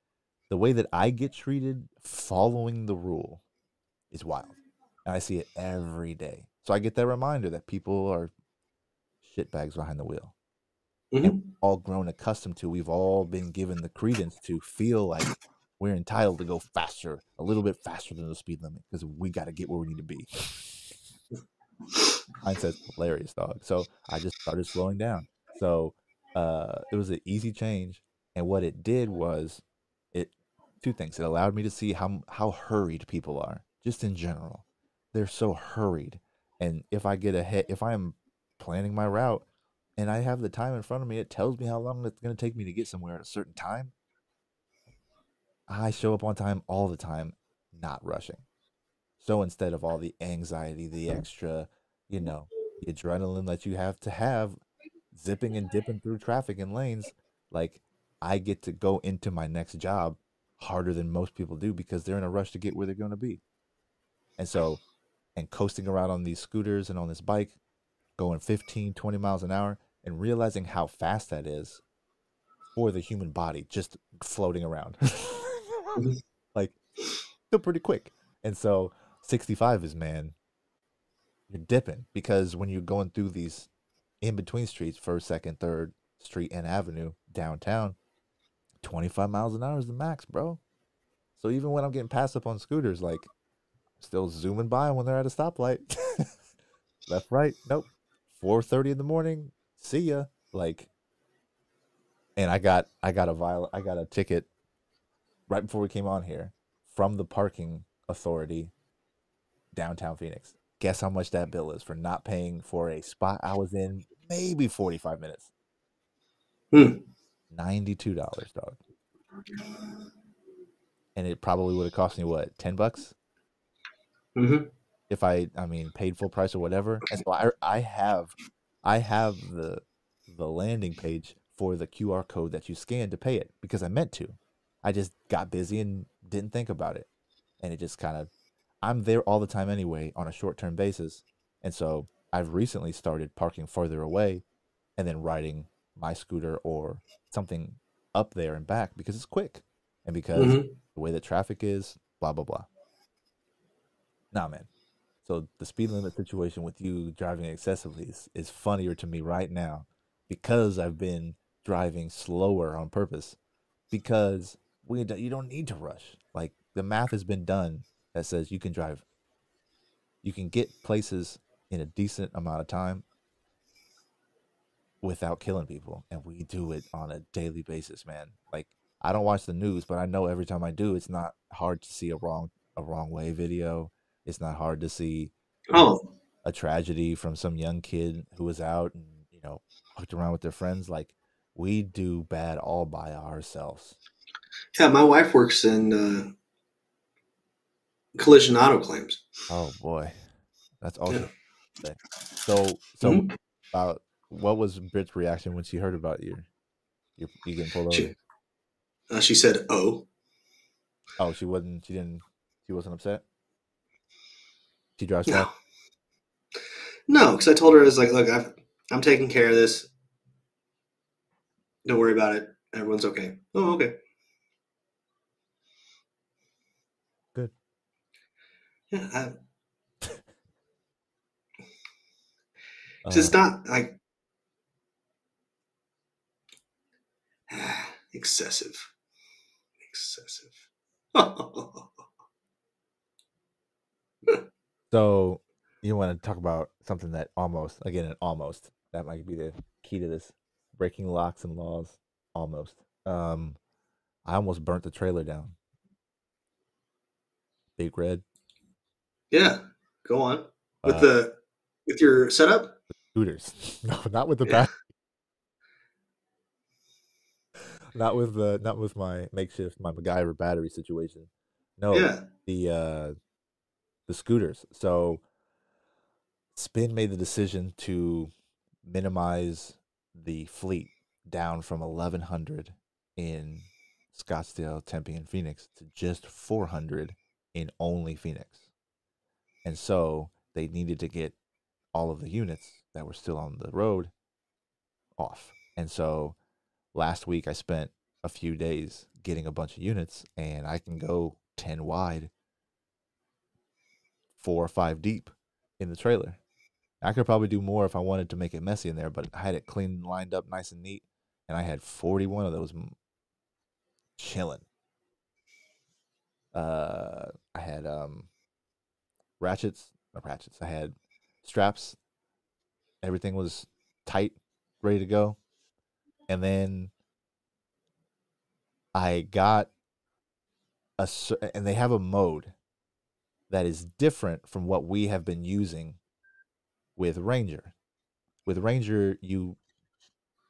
Speaker 1: the way that I get treated following the rule is wild, and I see it every day. So I get that reminder that people are shitbags behind the wheel.
Speaker 3: Mhm.
Speaker 1: All grown accustomed to. We've all been given the credence to feel like we're entitled to go faster, a little bit faster than the speed limit, because we got to get where we need to be. Mindset's hilarious, dog. So I just started slowing down. So uh, it was an easy change, and what it did was it two things. It allowed me to see how how hurried people are, just in general. They're so hurried, and if I get ahead, if I am planning my route and I have the time in front of me, it tells me how long it's going to take me to get somewhere at a certain time. I show up on time all the time, not rushing. So instead of all the anxiety, the extra, you know, the adrenaline that you have to have zipping and dipping through traffic and lanes, like I get to go into my next job harder than most people do because they're in a rush to get where they're going to be. And so, and coasting around on these scooters and on this bike, going 15, 20 miles an hour, and realizing how fast that is for the human body just floating around. like, still pretty quick. And so, 65 is, man, you're dipping because when you're going through these in between streets, first, second, third street, and avenue downtown, 25 miles an hour is the max, bro. So even when I'm getting passed up on scooters, like still zooming by when they're at a stoplight. Left, right, nope. 4:30 in the morning, see ya. Like, and I got I got a viol I got a ticket right before we came on here from the parking authority downtown Phoenix. Guess how much that bill is for not paying for a spot I was in maybe 45 minutes?
Speaker 3: Hmm.
Speaker 1: $92, dog. And it probably would have cost me what, 10 bucks?
Speaker 3: hmm
Speaker 1: if I I mean paid full price or whatever. And so I I have I have the the landing page for the QR code that you scan to pay it because I meant to. I just got busy and didn't think about it. And it just kind of I'm there all the time anyway on a short-term basis. And so I've recently started parking further away and then riding my scooter or something up there and back because it's quick and because
Speaker 3: Mhm.
Speaker 1: the way the traffic is, blah blah blah. Nah, man. So the speed limit situation with you driving excessively is, is funnier to me right now because I've been driving slower on purpose because we you don't need to rush. Like the math has been done that says you can drive you can get places in a decent amount of time without killing people and we do it on a daily basis, man. Like I don't watch the news, but I know every time I do it's not hard to see a wrong a wrong way video. It's not hard to see
Speaker 3: Oh,
Speaker 1: a tragedy from some young kid who was out and you know fucked around with their friends like we do bad all by ourselves
Speaker 3: yeah. My wife works in uh, collision auto claims.
Speaker 1: oh boy that's awesome.
Speaker 3: Yeah.
Speaker 1: so so
Speaker 3: Mhm.
Speaker 1: about what was brit's reaction when she heard about you you, you getting pulled over
Speaker 3: She, uh, she said, "Oh,
Speaker 1: oh she wasn't she didn't she wasn't upset she drives
Speaker 3: no, no," because I told her I was like, "Look, I've, I'm taking care of this. Don't worry about it. Everyone's okay." Oh, okay. Yeah, I,
Speaker 1: Uh,
Speaker 3: it's not like excessive, excessive.
Speaker 1: So you want to talk about something that almost again an almost that might be the key to this breaking locks and laws almost. Um I almost burnt the trailer down. Big red
Speaker 3: yeah, go on with
Speaker 1: Uh,
Speaker 3: the with your setup.
Speaker 1: scooters. No, not with the
Speaker 3: Yeah.
Speaker 1: back. Not with the not with my makeshift my MacGyver battery situation. No,
Speaker 3: Yeah,
Speaker 1: the uh the scooters. So Spin made the decision to minimize the fleet down from 1100 in Scottsdale, Tempe, and Phoenix to just 400 in only Phoenix. And so they needed to get all of the units that were still on the road off. And so last week I spent a few days getting a bunch of units and I can go 10 wide, four or five deep in the trailer. I could probably do more if I wanted to make it messy in there, but I had it clean, lined up nice and neat, and I had 41 of those chilling. Uh, I had um ratchets, not ratchets. I had straps. Everything was tight, ready to go. And then I got a and they have a mode that is different from what we have been using with Ranger. With Ranger, you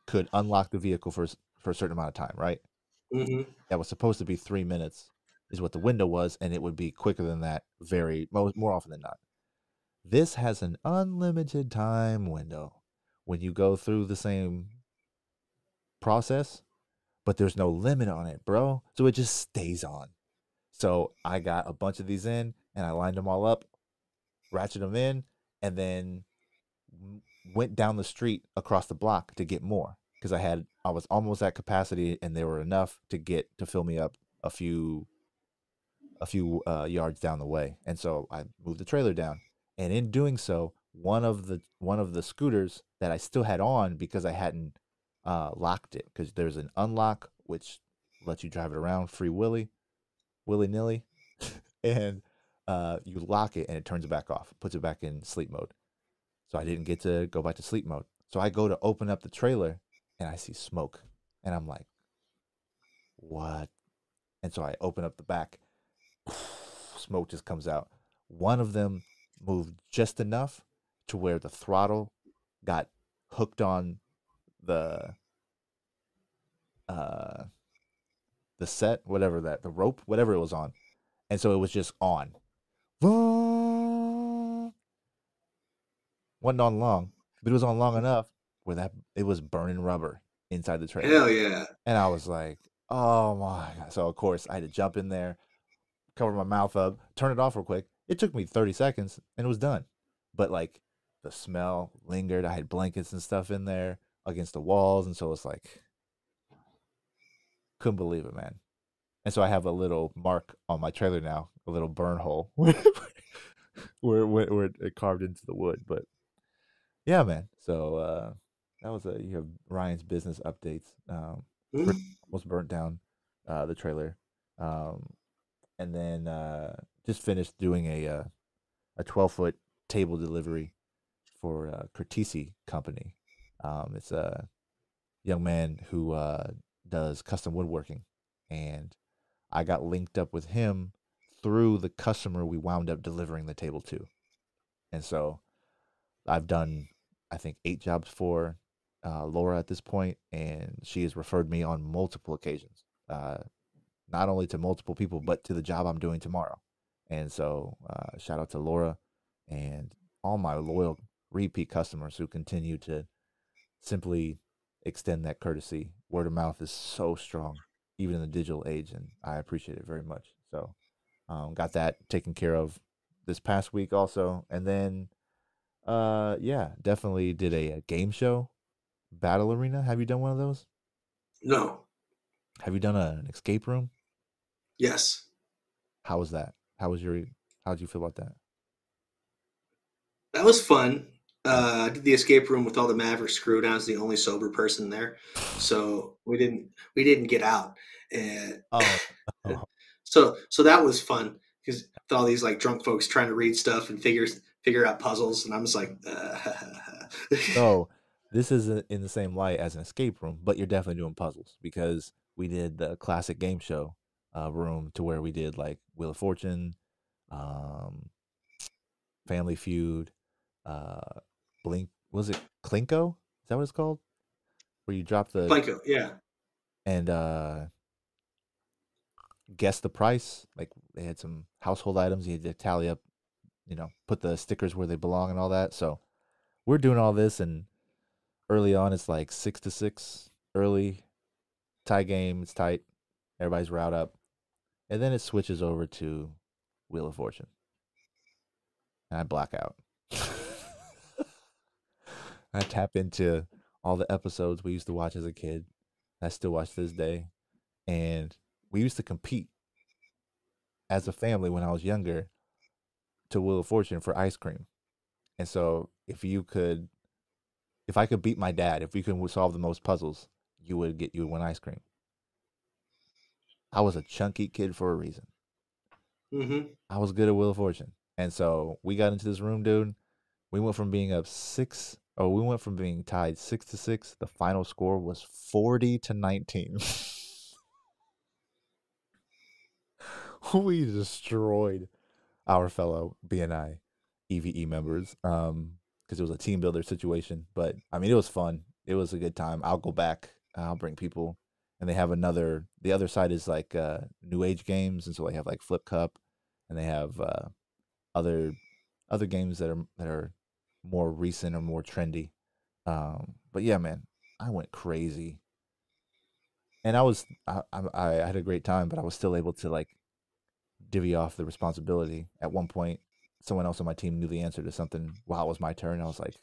Speaker 1: could unlock the vehicle for for a certain amount of time, right?
Speaker 3: hmm
Speaker 1: That was supposed to be three minutes, is what the window was, and it would be quicker than that. Very more often than not. This has an unlimited time window when you go through the same process, but there's no limit on it, bro. So it just stays on. So I got a bunch of these in and I lined them all up, ratcheted them in, and then went down the street across the block to get more because I had I was almost at capacity and there were enough to get to fill me up a few a few uh, yards down the way. And so I moved the trailer down. And in doing so, one of the one of the scooters that I still had on because I hadn't uh, locked it because there's an unlock which lets you drive it around free willy, willy nilly, and uh, you lock it and it turns it back off, puts it back in sleep mode. So I didn't get to go back to sleep mode. So I go to open up the trailer and I see smoke, and I'm like, "What And so I open up the back. Smoke just comes out. One of them moved just enough to where the throttle got hooked on the uh the set, whatever that the rope, whatever it was on. And so it was just on. Wasn't on long, but it was on long enough where that it was burning rubber inside the trailer.
Speaker 3: Hell yeah.
Speaker 1: And I was like, oh my God. So, of course, I had to jump in there, cover my mouth up, turn it off real quick. It took me 30 seconds and it was done. But, like, the smell lingered. I had blankets and stuff in there against the walls. And so it's like, couldn't believe it, man. And so I have a little mark on my trailer now, a little burn hole where, where, where it carved into the wood. But yeah, man. So, uh, that was a you have Ryan's business updates. Um, almost burnt down uh, the trailer, um, and then uh, just finished doing a uh, a twelve foot table delivery for uh, Curtisi Company. Um, it's a young man who uh, does custom woodworking, and I got linked up with him through the customer we wound up delivering the table to, and so I've done I think eight jobs for uh, Laura at this point, and she has referred me on multiple occasions, uh, not only to multiple people, but to the job I'm doing tomorrow. And so, uh, shout out to Laura and all my loyal repeat customers who continue to simply extend that courtesy. Word of mouth is so strong, even in the digital age, and I appreciate it very much. So, um, got that taken care of this past week also, and then, uh, yeah, definitely did a, a game show battle arena. Have you done one of those?
Speaker 3: No.
Speaker 1: Have you done a, an escape room?
Speaker 3: Yes.
Speaker 1: How was that? How was your? How did you feel about that?
Speaker 3: That was fun. Uh, I did the escape room with all the Mavericks crew, and I was the only sober person there, so we didn't we didn't get out. And
Speaker 1: Oh, oh,
Speaker 3: so so that was fun because with all these like drunk folks trying to read stuff and figure figure out puzzles, and I'm just like, uh,
Speaker 1: so this isn't in the same light as an escape room, but you're definitely doing puzzles because we did the classic game show uh, room to where we did like Wheel of Fortune, um, Family Feud, uh, Blink. Was it Plinko? Is that what it's called? Where you drop the
Speaker 3: Plinko, yeah,
Speaker 1: and uh guess the price. Like they had some household items you had to tally up, you know, put the stickers where they belong and all that. So we're doing all this and early on it's like six to six early tie game, it's tight. Everybody's route up. And then it switches over to Wheel of Fortune. And I black out. I tap into all the episodes we used to watch as a kid. I still watch this day. And we used to compete as a family when I was younger to Wheel of Fortune for ice cream. And so if you could if I could beat my dad, if we could solve the most puzzles, you would get you would win ice cream. I was a chunky kid for a reason.
Speaker 3: hmm
Speaker 1: I was good at Wheel of Fortune. And so we got into this room, dude. We went from being up six, oh, we went from being tied six to six. The final score was 40 to 19. we destroyed our fellow BNI EVE members um, because it was a team builder situation. But I mean, it was fun. It was a good time. I'll go back. I'll bring people. And they have another, the other side is like uh, new age games. And so they have like Flip Cup and they have uh, other other games that are that are more recent or more trendy. Um, but yeah, man, I went crazy, and I was I, I I had a great time, but I was still able to like divvy off the responsibility. At one point, someone else on my team knew the answer to something while it was my turn. I was like,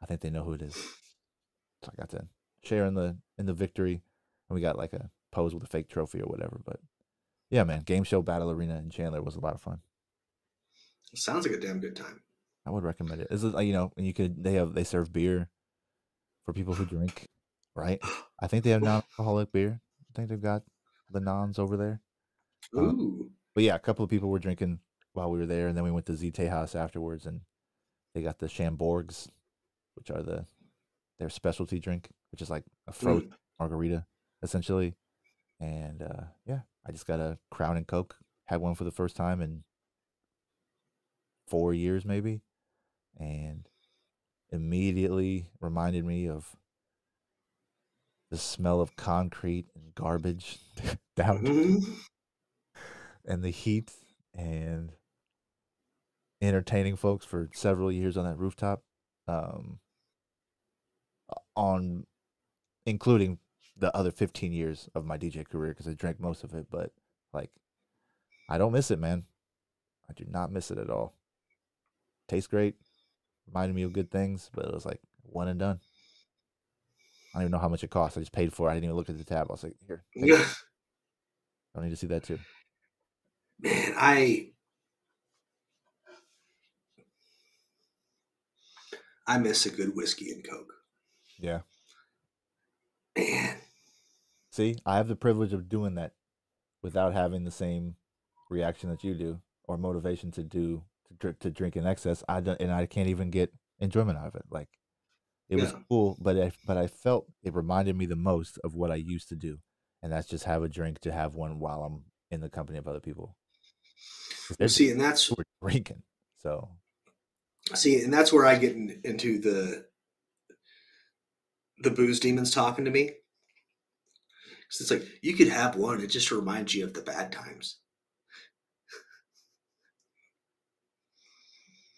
Speaker 1: I think they know who it is, so I got to share in the in the victory, and we got like a pose with a fake trophy or whatever. But yeah, man, game show battle arena in Chandler was a lot of fun.
Speaker 3: sounds like a damn good time.
Speaker 1: I would recommend it. it. Is you know, and you could they have they serve beer for people who drink, right? I think they have non-alcoholic beer. I think they've got the nons over there. Uh,
Speaker 3: Ooh,
Speaker 1: But yeah, a couple of people were drinking while we were there, and then we went to Z'Tejas afterwards, and they got the Chambords, which are the their specialty drink, which is like a frozen margarita essentially. and uh, yeah, I just got a Crown and Coke. Had one for the first time in four years, maybe, and immediately reminded me of the smell of concrete and garbage down
Speaker 3: Mhm.
Speaker 1: and the heat and entertaining folks for several years on that rooftop um on including the other 15 years of my DJ career because I drank most of it but like I don't miss it man. I do not miss it at all. Tastes great. Reminded me of good things but it was like one and done. I don't even know how much it cost. I just paid for it. I didn't even look at the tab. I was like here it. I need to see that too.
Speaker 3: Man, I I miss a good whiskey and coke.
Speaker 1: yeah
Speaker 3: Man,
Speaker 1: See, I have the privilege of doing that without having the same reaction that you do or motivation to do to, to drink in excess. I don't, and I can't even get enjoyment out of it. Like it was cool, but I, but I felt it reminded me the most of what I used to do, and that's just have a drink to have one while I'm in the company of other people.
Speaker 3: see, and that's
Speaker 1: are drinking, so
Speaker 3: see, and that's where I get in, into the the booze demons talking to me. 'Cause it's like you could have one; it just reminds you of the bad times.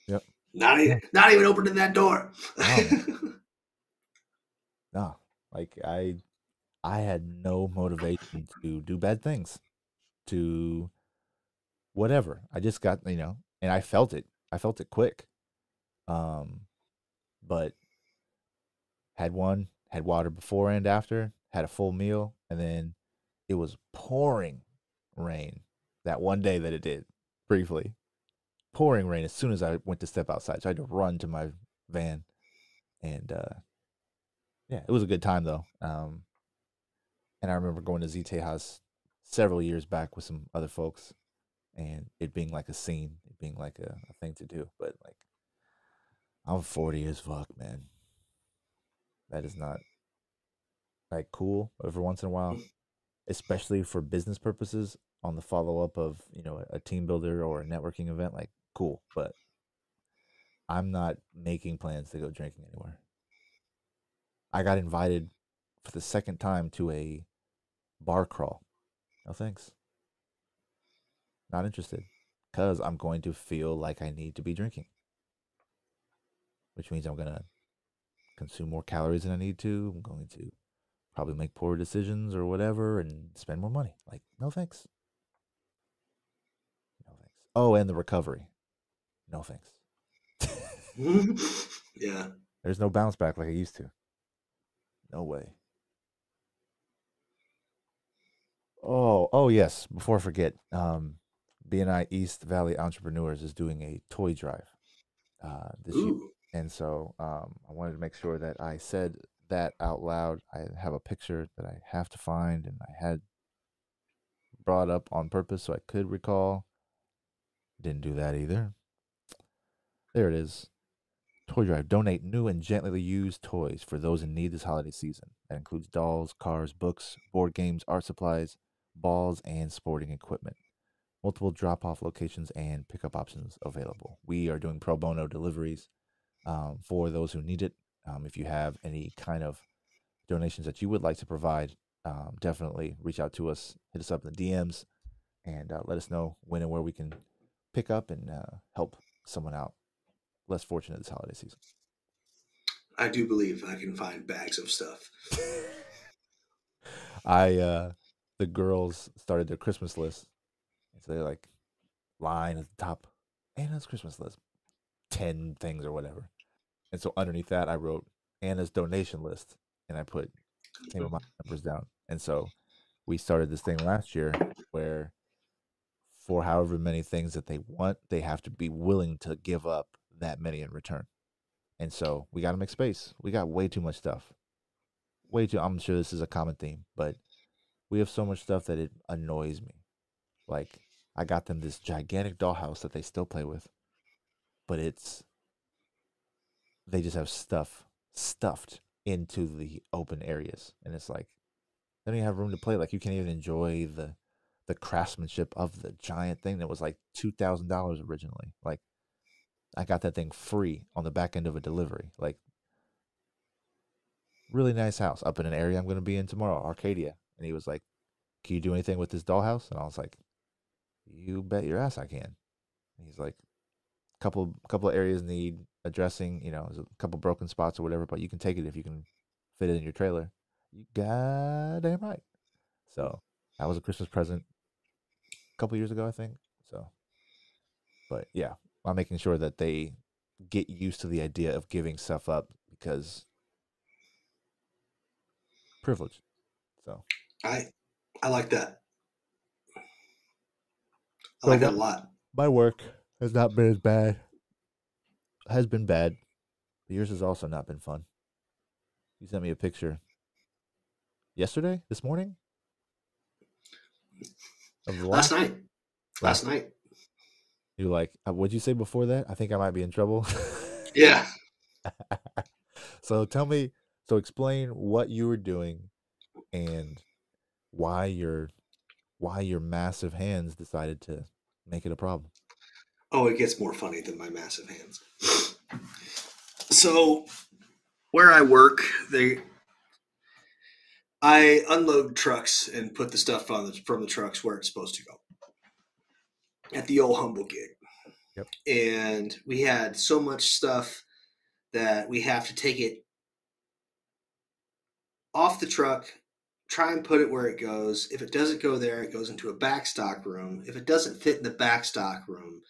Speaker 1: Yep.
Speaker 3: Not even, not even opening that door.
Speaker 1: no, like I, I had no motivation to do bad things, to whatever. I just got you know, and I felt it. I felt it quick. Um, but had one, had water before and after, had a full meal, and then it was pouring rain that one day that it did briefly. Pouring rain as soon as I went to step outside. So I had to run to my van. And uh yeah, it was a good time though. Um and I remember going to Z'Tejas several years back with some other folks and it being like a scene, it being like a, a thing to do. But like I'm 40 as fuck, man. That is not like cool every once in a while, mm. especially for business purposes on the follow up of, you know, a, team builder or a networking event, like cool. But I'm not making plans to go drinking anywhere. I got invited for the second time to a bar crawl. No thanks. Not interested. Because I'm going to feel like I need to be drinking. Which means I'm going to consume more calories than I need to. I'm going to probably make poor decisions or whatever and spend more money. Like, no thanks. No thanks. Oh, and the recovery. No thanks.
Speaker 3: yeah.
Speaker 1: There's no bounce back like I used to. No way. Oh, oh yes. Before I forget, um, BNI East Valley Entrepreneurs is doing a toy drive uh, this year,
Speaker 3: Ooh.
Speaker 1: And so um, I wanted to make sure that I said that out loud. I have a picture that I have to find, and I had brought up on purpose so I could recall. Didn't do that either. There it is. Toy Drive. Donate new and gently used toys for those in need this holiday season. That includes dolls, cars, books, board games, art supplies, balls, and sporting equipment. Multiple drop off locations and pickup options available. We are doing pro bono deliveries um, for those who need it. Um, if you have any kind of donations that you would like to provide, um, definitely reach out to us, hit us up in the DMs, and uh, let us know when and where we can pick up and uh, help someone out less fortunate this holiday season.
Speaker 3: I do believe I can find bags of stuff.
Speaker 1: I uh the girls started their Christmas list. So they're like line at the top. Anna's Christmas list. Ten things or whatever. And so underneath that I wrote Anna's donation list and I put name of my numbers down. And so we started this thing last year where for however many things that they want, they have to be willing to give up that many in return. And so we got to make space. We got way too much stuff. Way too. I'm sure this is a common theme, but we have so much stuff that it annoys me. Like I got them this gigantic dollhouse that they still play with, but it's they just have stuff stuffed into the open areas, and it's like They don't even have room to play. Like you can't even enjoy the the craftsmanship of the giant thing that was like two thousand dollars originally. Like I got that thing free on the back end of a delivery. Like really nice house up in an area I'm going to be in tomorrow, Arcadia. And he was like, "Can you do anything with this dollhouse?" And I was like, "You bet your ass I can." And he's like, "Couple couple of areas need addressing. You know, there's a couple broken spots or whatever, but you can take it if you can fit it in your trailer." You goddamn right. So that was a Christmas present a couple years ago, I think. So, but yeah, I'm making sure that they get used to the idea of giving stuff up because privilege. So
Speaker 3: I I like that. I
Speaker 1: So
Speaker 3: like that a lot.
Speaker 1: my work has not been as bad. Has been bad. But yours has also not been fun. You sent me a picture yesterday, this morning, the
Speaker 3: Last night. Last night.
Speaker 1: You're like, uh, what'd you say before that? I think I might be in trouble.
Speaker 3: Yeah.
Speaker 1: so tell me, so explain what you were doing and why your why your massive hands decided to make it a problem.
Speaker 3: Oh, it gets more funny than my massive hands. So, where I work, they I unload trucks and put the stuff on the, from the trucks where it's supposed to go. At the old humble gig.
Speaker 1: Yep.
Speaker 3: And we had so much stuff that we have to take it off the truck, try and put it where it goes. If it doesn't go there, it goes into a backstock room. If it doesn't fit in the backstock room,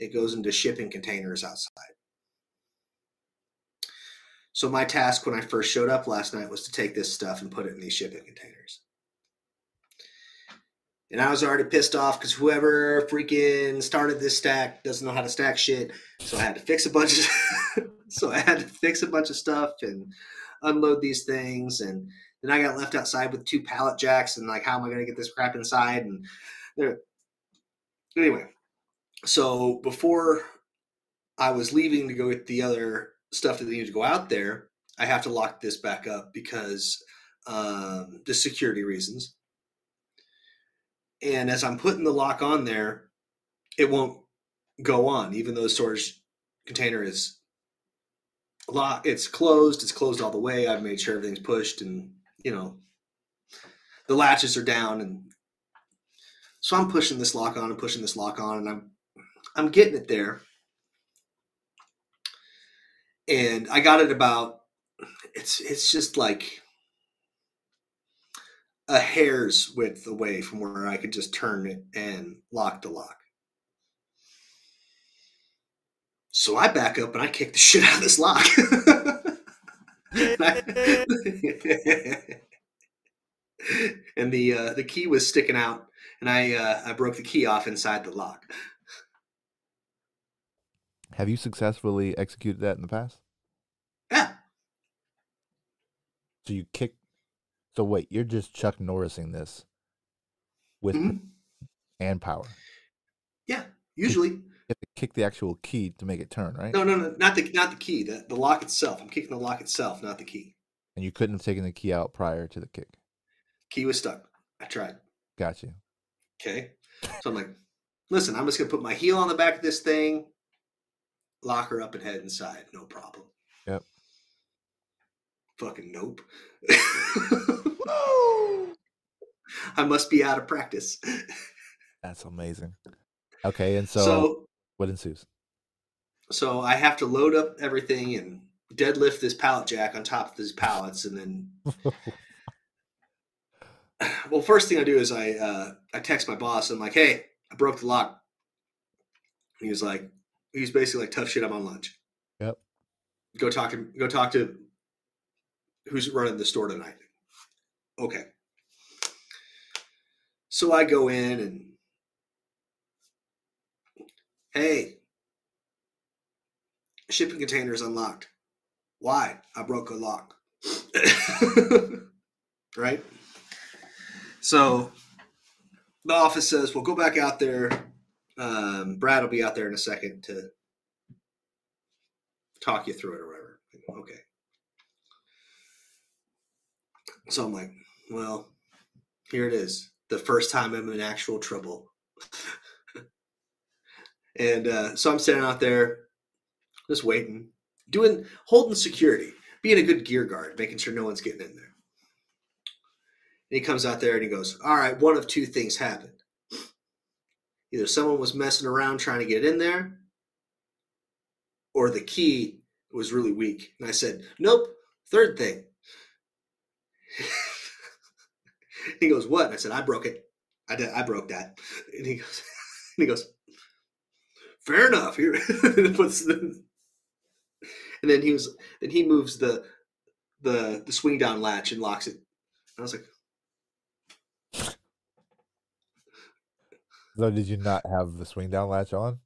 Speaker 3: it goes into shipping containers outside. So my task when I first showed up last night was to take this stuff and put it in these shipping containers. And I was already pissed off because whoever freaking started this stack doesn't know how to stack shit. So I had to fix a bunch of so I had to fix a bunch of stuff and unload these things and then I got left outside with two pallet jacks and like how am I gonna get this crap inside and anyway. So before I was leaving to go get the other stuff that needed to go out there, I have to lock this back up because um, the security reasons. And as I'm putting the lock on there, it won't go on, even though the storage container is locked. It's closed. It's closed all the way. I've made sure everything's pushed, and you know, the latches are down, and so I'm pushing this lock on and pushing this lock on, and I'm I'm getting it there. And I got it about it's it's just like a hair's width away from where I could just turn it and lock the lock. So I back up and I kick the shit out of this lock. and the uh, the key was sticking out, and I uh, I broke the key off inside the lock.
Speaker 1: Have you successfully executed that in the past?
Speaker 3: Yeah,
Speaker 1: So you kick. So wait, you're just Chuck Norrising this with
Speaker 3: Mhm.
Speaker 1: and power.
Speaker 3: yeah. Usually,
Speaker 1: You have to kick the actual key to make it turn, right?
Speaker 3: no, no, no, not the not the key. The the lock itself. I'm kicking the lock itself, not the key.
Speaker 1: And you couldn't have taken the key out prior to the kick.
Speaker 3: Key was stuck. I tried.
Speaker 1: Got you.
Speaker 3: Okay. So I'm like, listen, I'm just gonna put my heel on the back of this thing, lock her up and head inside. No problem.
Speaker 1: Yep.
Speaker 3: Fucking nope. I must be out of practice.
Speaker 1: That's amazing. Okay, and so,
Speaker 3: So,
Speaker 1: what ensues?
Speaker 3: so I have to load up everything and deadlift this pallet jack on top of these pallets, and then. Well, first thing I do is I uh, I text my boss. I'm like, "Hey, I broke the lock." He was like, "He's basically like tough shit. I'm on lunch."
Speaker 1: Yep.
Speaker 3: Go talk to go talk to who's running the store tonight. Okay. So I go in and hey, shipping container is unlocked. Why? I broke a lock. right? So the office says, well, go back out there. Um, Brad will be out there in a second to talk you through it or whatever. Okay. So I'm like, well, Here it is. The first time I'm in actual trouble. and uh, so I'm standing out there, just waiting, doing holding security, being a good gear guard, making sure no one's getting in there. And he comes out there and he goes, All right, one of two things happened. Either someone was messing around trying to get in there, or the key was really weak. And I said, Nope, third thing. he goes, What? And I said, I broke it. I did I broke that. And he goes, and he goes, Fair enough. Here and then he was then he moves the the the swing down latch and locks it. And I was like,
Speaker 1: So did you not have the swing down latch on?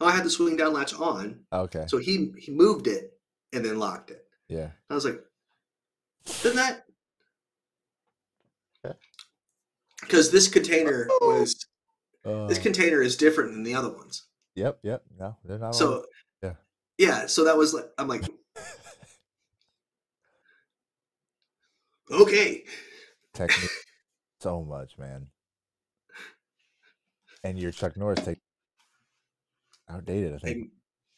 Speaker 3: Oh, I had the swing down latch on.
Speaker 1: Okay.
Speaker 3: So he he moved it and then locked it.
Speaker 1: Yeah.
Speaker 3: I was like, didn't that? Because this container was
Speaker 1: Uh,
Speaker 3: this container is different than the other ones.
Speaker 1: yep. Yep. No, they're not. all-
Speaker 3: So
Speaker 1: yeah.
Speaker 3: yeah. So that was like I'm like, okay.
Speaker 1: technique so much, man. And your Chuck Norris take outdated, I think.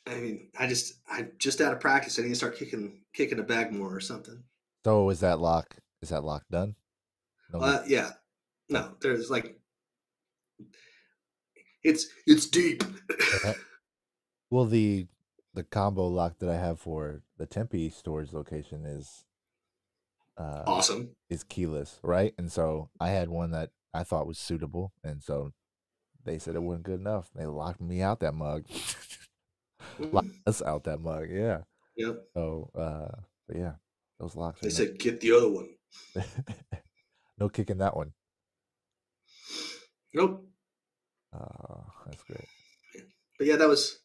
Speaker 3: I, mean, I just I just out of practice. I need to start kicking kicking a bag more or something.
Speaker 1: So is that lock? Is that lock done? No.
Speaker 3: Uh, yeah. No, there's like it's it's deep.
Speaker 1: Okay. well, the the combo lock that I have for the Tempe storage location is uh
Speaker 3: awesome.
Speaker 1: is keyless, right? And so I had one that I thought was suitable, and so they said it wasn't good enough. They locked me out that mug. locked us out that mug, yeah.
Speaker 3: Yep.
Speaker 1: So, uh, but yeah, those locks.
Speaker 3: They said get the other one.
Speaker 1: no kicking that one.
Speaker 3: Nope.
Speaker 1: Uh, that's great.
Speaker 3: But yeah, that was.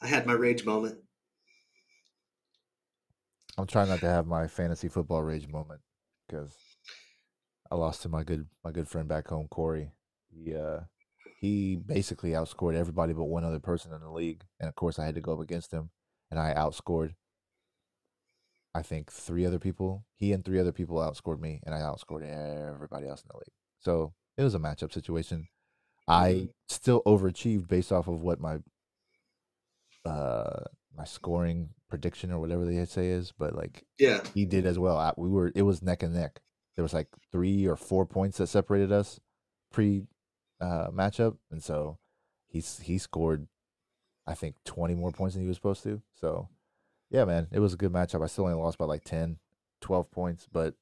Speaker 3: I had my rage moment.
Speaker 1: I'm trying not to have my fantasy football rage moment because I lost to my good my good friend back home, Corey. He uh he basically outscored everybody but one other person in the league, and of course I had to go up against him, and I outscored. I think three other people. He and three other people outscored me, and I outscored everybody else in the league. So it was a matchup situation. I still overachieved based off of what my uh my scoring prediction or whatever they say is, but like
Speaker 3: Yeah.
Speaker 1: he did as well. I, we were it was neck and neck. There was like three or four points that separated us pre uh, matchup, and so he's he scored I think twenty more points than he was supposed to. So yeah, man, it was a good matchup. I still only lost by like 10, 12 points, but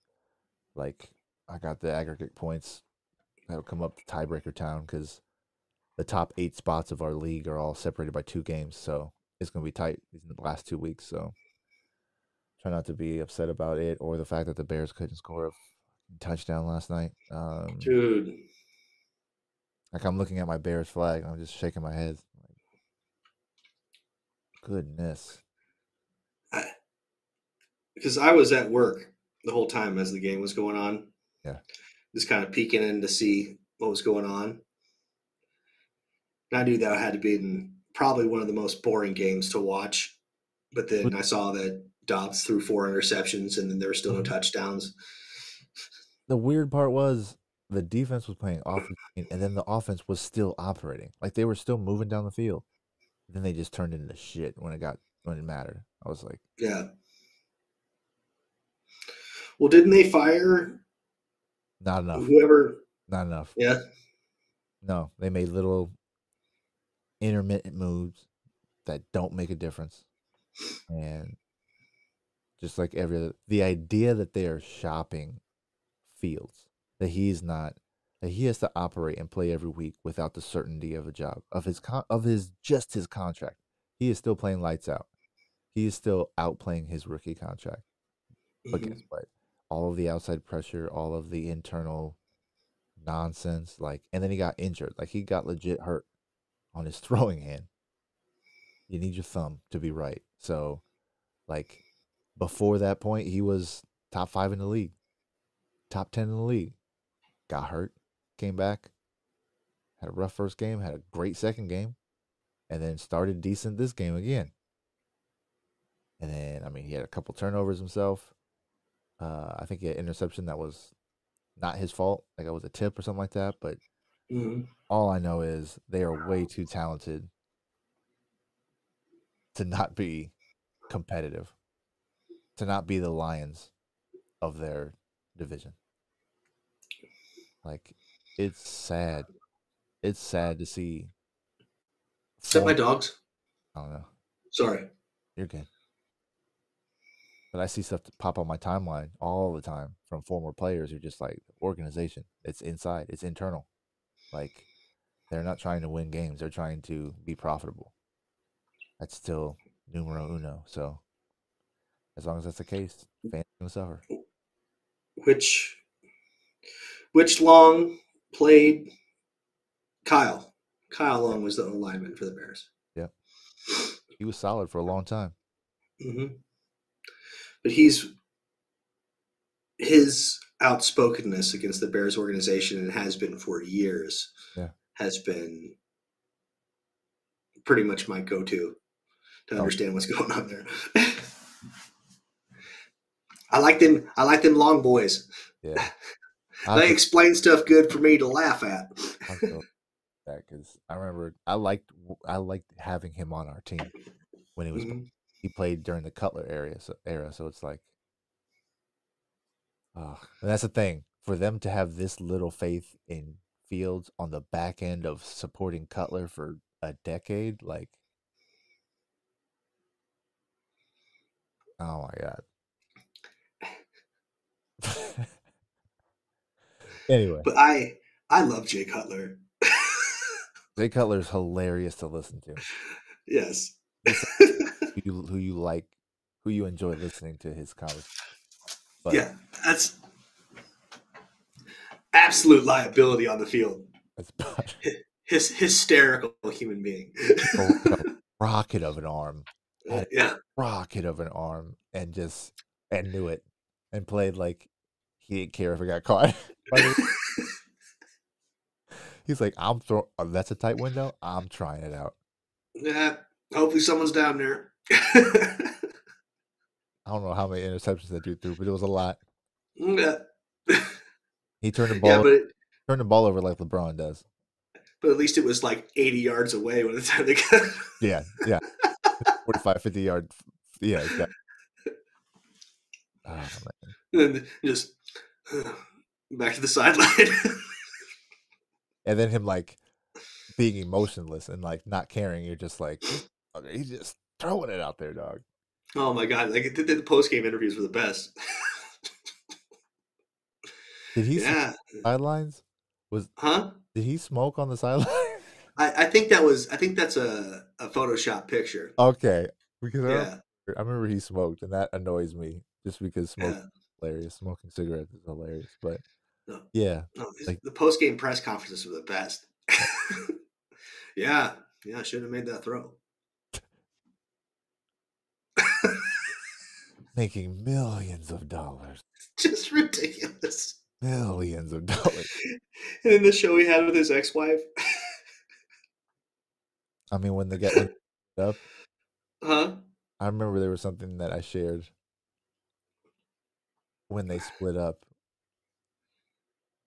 Speaker 1: like I got the aggregate points that'll come up to tiebreaker town because the top eight spots of our league are all separated by two games, so it's gonna be tight in the last two weeks. So try not to be upset about it or the fact that the Bears couldn't score a touchdown last night. Um,
Speaker 3: Dude.
Speaker 1: Like I'm looking at my Bears flag and I'm just shaking my head. Goodness.
Speaker 3: Because I was at work the whole time as the game was going on.
Speaker 1: Yeah.
Speaker 3: Just kind of peeking in to see what was going on. And I knew that I had to be in probably one of the most boring games to watch. But then I saw that Dobbs threw four interceptions and then there were still no
Speaker 1: Mhm.
Speaker 3: touchdowns.
Speaker 1: The weird part was the defense was playing offense and then the offense was still operating. Like they were still moving down the field. Then they just turned into shit when it got when it mattered. I was like,
Speaker 3: Yeah. Well, didn't they fire
Speaker 1: not enough.
Speaker 3: whoever?
Speaker 1: Not enough.
Speaker 3: Yeah.
Speaker 1: No, they made little intermittent moves that don't make a difference. And just like every other, the idea that they are shopping Fields, that he's not, that he has to operate and play every week without the certainty of a job, of his, con- of his, just his contract. He is still playing lights out. He is still outplaying his rookie contract. But
Speaker 3: Mhm.
Speaker 1: guess what? All of the outside pressure, all of the internal nonsense, like, and then he got injured. Like, he got legit hurt on his throwing hand. You need your thumb to be right. So, like, before that point, he was top five in the league, top 10 in the league. Got hurt, came back, had a rough first game, had a great second game, and then started decent this game again. And then, I mean, he had a couple turnovers himself. Uh, I think he had interception that was not his fault. Like it was a tip or something like that. But
Speaker 3: Mhm.
Speaker 1: all I know is they are way too talented to not be competitive, to not be the Lions of their division. Like it's sad. It's sad to see.
Speaker 3: Is that my dogs?
Speaker 1: I don't know.
Speaker 3: Sorry.
Speaker 1: You're good. But I see stuff pop on my timeline all the time from former players who just like organization. It's inside. It's internal. Like they're not trying to win games. They're trying to be profitable. That's still numero uno. So as long as that's the case, fans gonna suffer.
Speaker 3: Which which Long played Kyle. Kyle Long was the lineman for the Bears.
Speaker 1: Yeah, he was solid for a long time.
Speaker 3: Mm-hmm. But he's his outspokenness against the Bears organization and has been for years.
Speaker 1: Yeah.
Speaker 3: Has been pretty much my go-to to
Speaker 1: Oh.
Speaker 3: understand what's going on there. I like them. I like them long boys.
Speaker 1: Yeah.
Speaker 3: They
Speaker 1: I
Speaker 3: explain stuff good for me to laugh at.
Speaker 1: that because I remember I liked I liked having him on our team when he was
Speaker 3: Mhm.
Speaker 1: he played during the Cutler area so, era, so it's like, and that's the thing for them to have this little faith in Fields on the back end of supporting Cutler for a decade, like, oh my god. Anyway,
Speaker 3: But I I love Jay Cutler.
Speaker 1: Jay Cutler is hilarious to listen to.
Speaker 3: yes.
Speaker 1: Who you, who you like, who you enjoy listening to his conversation. But
Speaker 3: yeah, that's absolute liability on the field.
Speaker 1: it's about
Speaker 3: His hysterical human being.
Speaker 1: a rocket of an arm,
Speaker 3: yeah,
Speaker 1: rocket of an arm, and just and knew it, and played like he didn't care if it got caught. He's like, I'm throwing. Oh, uh, that's a tight window. I'm trying it out.
Speaker 3: yeah. Hopefully, someone's down there.
Speaker 1: I don't know how many interceptions that dude threw, but it was a lot.
Speaker 3: yeah,
Speaker 1: He turned the ball,
Speaker 3: yeah, but
Speaker 1: turned the ball over like LeBron does.
Speaker 3: but at least it was like 80 yards away by the time they got.
Speaker 1: Yeah, yeah. 45, 50 yard. Yeah, exactly. Oh, ah, man.
Speaker 3: And then just back to the sideline.
Speaker 1: and then him like being emotionless and like not caring. You're just like, okay, he's just throwing it out there, dog.
Speaker 3: oh my god! Like the, the post game interviews were the best.
Speaker 1: Did he
Speaker 3: yeah,
Speaker 1: sidelines? Was
Speaker 3: huh?
Speaker 1: did he smoke on the sideline?
Speaker 3: I, I think that was. I think that's a a Photoshop picture.
Speaker 1: okay, because I,
Speaker 3: Yeah,
Speaker 1: remember, I remember he smoked, and that annoys me just because smoke
Speaker 3: yeah.
Speaker 1: Hilarious. Smoking cigarettes is hilarious, but
Speaker 3: No.
Speaker 1: yeah,
Speaker 3: No,
Speaker 1: Like-
Speaker 3: the post game press conferences were the best. yeah, yeah. I should have made that throw.
Speaker 1: making millions of dollars,
Speaker 3: Just ridiculous.
Speaker 1: millions of dollars.
Speaker 3: And in the show he had with his ex wife,
Speaker 1: I mean, when they get up,
Speaker 3: huh?
Speaker 1: I remember there was something that I shared when they split up.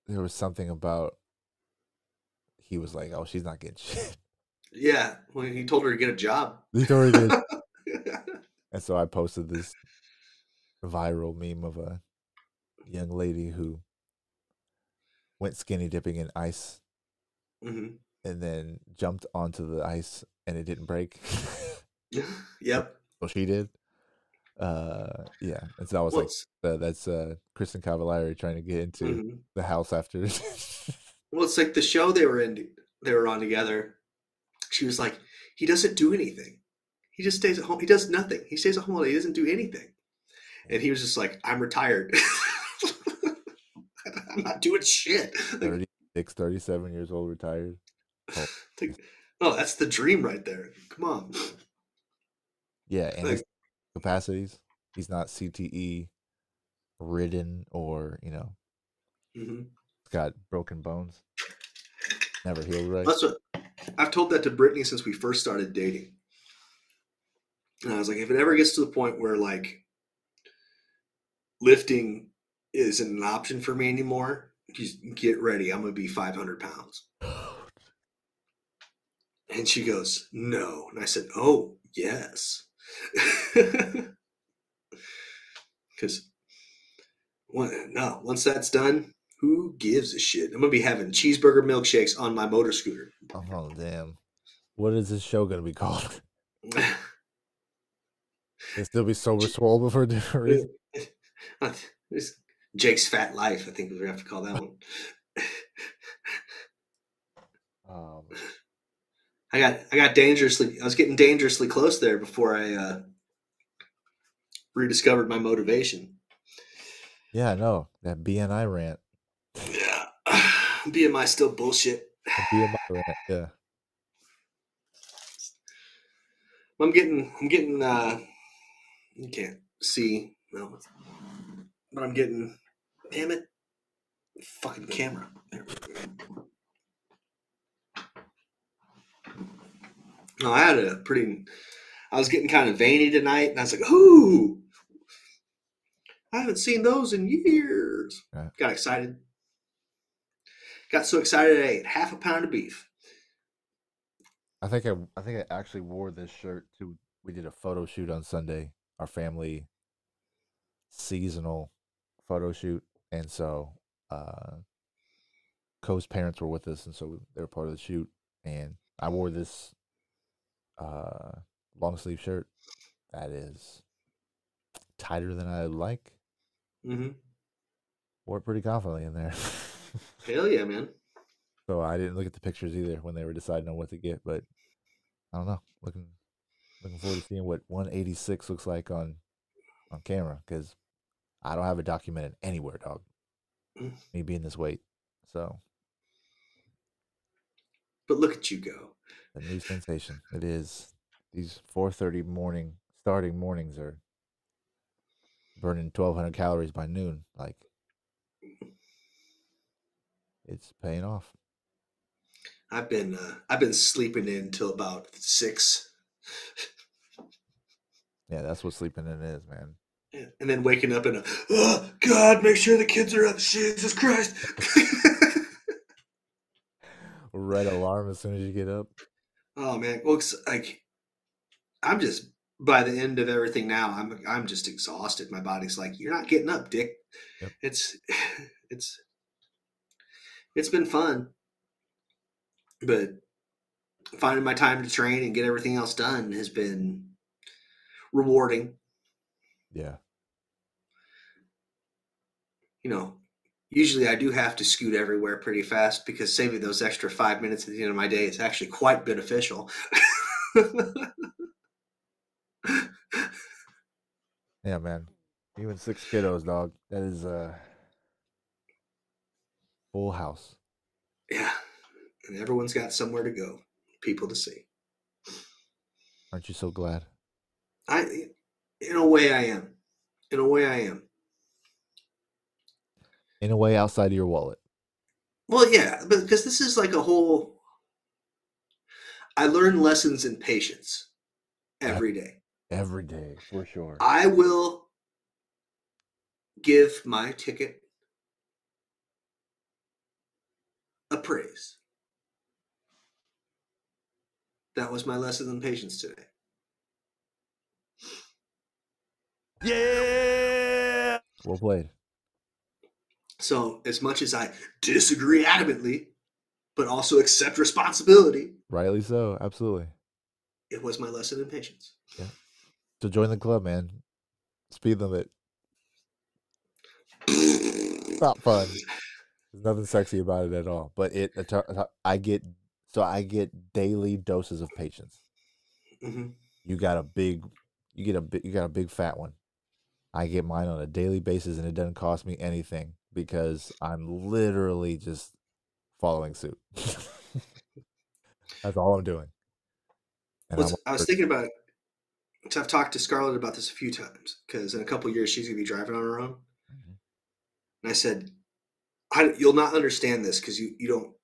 Speaker 1: There was something about he was like, "Oh, she's not getting shit."
Speaker 3: Yeah, when he told her to get a job.
Speaker 1: He already did. And so I posted this viral meme of a young lady who went skinny dipping in ice
Speaker 3: hmm
Speaker 1: and then jumped onto the ice and it didn't break.
Speaker 3: Yep.
Speaker 1: well, she did. Uh, yeah. And so I was
Speaker 3: Well,
Speaker 1: like, uh, "That's uh, Kristin Cavallari trying to get into
Speaker 3: mhm.
Speaker 1: the house after."
Speaker 3: Well, it's like the show they were in. They were on together. She was like, "He doesn't do anything. He just stays at home. He does nothing. He stays at home. all day. He doesn't do anything." And he was just like, "I'm retired. I'm not doing shit." Like,
Speaker 1: 36, 37 years old, retired.
Speaker 3: like, oh, that's the dream right there. Come on.
Speaker 1: Yeah, and
Speaker 3: Like-
Speaker 1: capacities. He's not CTE ridden or you know
Speaker 3: hmm
Speaker 1: got broken bones. Never healed right.
Speaker 3: That's what I've told that to Brittany since we first started dating. And I was like, if it ever gets to the point where like lifting isn't an option for me anymore, Just get ready. I'm gonna be 500 pounds. And she goes, No. And I said, Oh, yes. Because no, once that's done, who gives a shit? I'm gonna be having cheeseburger milkshakes on my motor scooter.
Speaker 1: Oh damn! What is this show gonna be called? It still be sober swole before a different reason.
Speaker 3: It's Jake's Fat Life, I think we have to call that one.
Speaker 1: Um,
Speaker 3: I got I got dangerously I was getting dangerously close there before I uh, rediscovered my motivation.
Speaker 1: yeah, no, that BMI rant.
Speaker 3: Yeah. BMI still bullshit.
Speaker 1: BMI rant. Yeah.
Speaker 3: I'm getting I'm getting uh you can't see no but I'm getting damn it fucking camera. There we go. No, I had a pretty I was getting kind of veiny tonight and I was like, ooh I haven't seen those in years.
Speaker 1: Right.
Speaker 3: Got excited. Got so excited I ate half a pound of beef.
Speaker 1: I think I I think I actually wore this shirt to we did a photo shoot on Sunday, our family seasonal photo shoot, and so uh Co's parents were with us, and so they were part of the shoot, and I wore this uh long sleeve shirt that is tighter than I like.
Speaker 3: Mm-hmm.
Speaker 1: Wore it pretty confidently in there.
Speaker 3: Hell yeah, man.
Speaker 1: So I didn't look at the pictures either when they were deciding on what to get, but I don't know. Looking looking forward to seeing what 186 looks like on on camera because I don't have it documented anywhere, dog.
Speaker 3: Mm.
Speaker 1: Me being this weight, so
Speaker 3: But look at you go.
Speaker 1: A new sensation. It is these 4:30 morning starting mornings are burning 1,200 calories by noon. Like it's paying off.
Speaker 3: I've been uh, I've been sleeping in till about six,
Speaker 1: Yeah, that's what sleeping in is, man.
Speaker 3: and then waking up and oh God, make sure the kids are up. Jesus Christ!
Speaker 1: Red alarm as soon as you get up.
Speaker 3: oh man, looks like I'm just by the end of everything now. I'm I'm just exhausted. My body's like, you're not getting up, Dick.
Speaker 1: Yep.
Speaker 3: It's it's it's been fun, but finding my time to train and get everything else done has been rewarding.
Speaker 1: Yeah.
Speaker 3: you know, usually I do have to scoot everywhere pretty fast because saving those extra five minutes at the end of my day is actually quite beneficial.
Speaker 1: Yeah, man. Even six kiddos, dog. That is uh full house.
Speaker 3: yeah. And everyone's got somewhere to go, people to see.
Speaker 1: Aren't you so glad?
Speaker 3: I, in a way, I am. In a way, I am.
Speaker 1: In a way outside of your wallet.
Speaker 3: Well, yeah, but because this is like a whole. I learn lessons in patience every day.
Speaker 1: Every day, for sure.
Speaker 3: I will give my ticket a praise. That was my lesson in patience today.
Speaker 2: Yeah.
Speaker 1: Well played.
Speaker 3: So, as much as I disagree adamantly, but also accept responsibility,
Speaker 1: Rightly so. Absolutely.
Speaker 3: it was my lesson in patience. Yeah.
Speaker 1: So join the club, man. Speed limit. It's not fun. There's nothing sexy about it at all. But it, I get so I get daily doses of patience.
Speaker 3: Mhm.
Speaker 1: You got a big, you get a big, you got a big fat one. I get mine on a daily basis, and it doesn't cost me anything because I'm literally just following suit. That's all I'm doing.
Speaker 3: Well, I was thinking about it. So I've talked to Scarlett about this a few times because in a couple years she's gonna be driving on her own.
Speaker 1: Mhm.
Speaker 3: And I said, I, "You'll not understand this because you you don't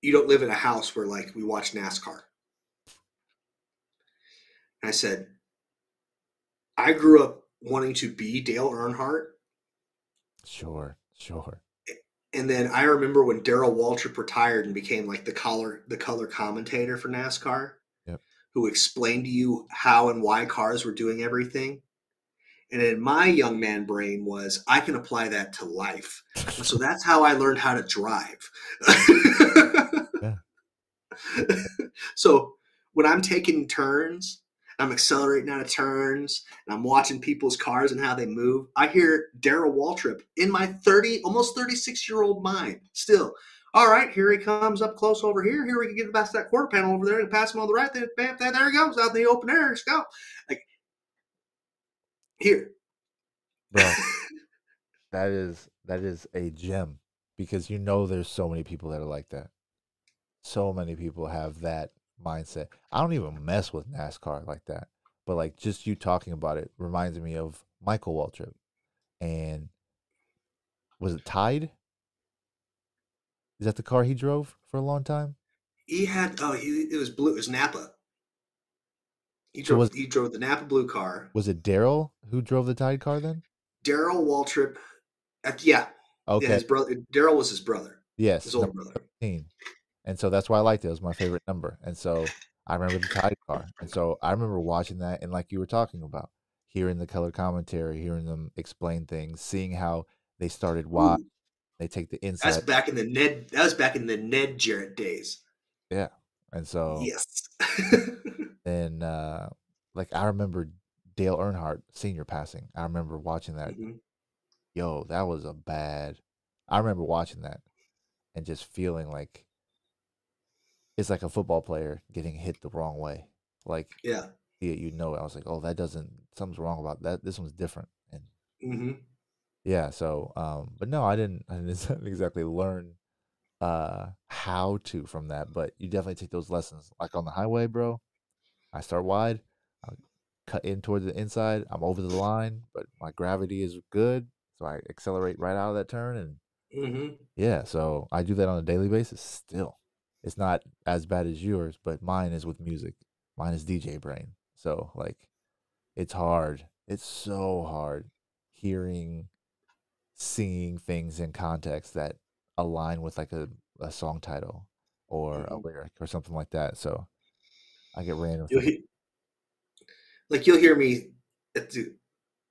Speaker 3: you don't live in a house where like we watch NASCAR." And I said, "I grew up wanting to be Dale Earnhardt,
Speaker 1: sure, sure.
Speaker 3: And then I remember when Darrell Waltrip retired and became like the color the color commentator for NASCAR,
Speaker 1: Yep.
Speaker 3: who explained to you how and why cars were doing everything. And in my young man brain was I can apply that to life. And so that's how I learned how to drive.
Speaker 1: Yeah.
Speaker 3: so when I'm taking turns, I'm accelerating out of turns, and I'm watching people's cars and how they move. I hear Darrell Waltrip in my 30, almost 36 year old mind still. All right, here he comes up close over here. Here we can get the past that quarter panel over there and pass him on the right. There, bam, there, there he goes out in the open air. Let's go. Like here.
Speaker 1: bro. that is that is a gem because you know there's so many people that are like that. So many people have that mindset. I don't even mess with NASCAR like that, but like just you talking about it reminds me of Michael Waltrip, and was it Tide? Is that the car he drove for a long time?
Speaker 3: He had oh he it was blue. It was Napa. He
Speaker 1: So
Speaker 3: drove
Speaker 1: was-
Speaker 3: he drove the Napa blue car.
Speaker 1: Was it Darrell who drove the Tide car then?
Speaker 3: Darrell Waltrip. Yeah,
Speaker 1: Okay.
Speaker 3: yeah. His brother Darrell was his brother.
Speaker 1: yes.
Speaker 3: His older brother.
Speaker 1: 13. And so that's why I liked it. It was my favorite number. And so I remember the Tide car. And so I remember watching that and like you were talking about, hearing the color commentary, hearing them explain things, seeing how they started why
Speaker 3: Ooh,
Speaker 1: They take the inside.
Speaker 3: that's back in the Ned. That was back in the Ned Jarrett days.
Speaker 1: Yeah. And so
Speaker 3: Yes.
Speaker 1: and uh like I remember Dale Earnhardt senior passing. I remember watching that.
Speaker 3: Mhm.
Speaker 1: Yo, that was a bad I remember watching that and just feeling like it's like a football player getting hit the wrong way. Like
Speaker 3: Yeah.
Speaker 1: you, you know, I was like, oh, that doesn't something's wrong about that. This one's different, and
Speaker 3: hmm
Speaker 1: yeah. So, um, but no, I didn't. I didn't exactly learn uh how to from that. But you definitely take those lessons, like on the highway, bro. I start wide, I cut in towards the inside. I'm over the line, but my gravity is good, so I accelerate right out of that turn, and
Speaker 3: hmm
Speaker 1: yeah. So I do that on a daily basis. Still, it's not as bad as yours, but mine is with music. Mine is DJ brain. So like it's hard. It's so hard hearing seeing things in context that align with like a, a song title or a
Speaker 3: Mhm.
Speaker 1: lyric or something like that. So I get random
Speaker 3: You'll hear, like you'll hear me at the,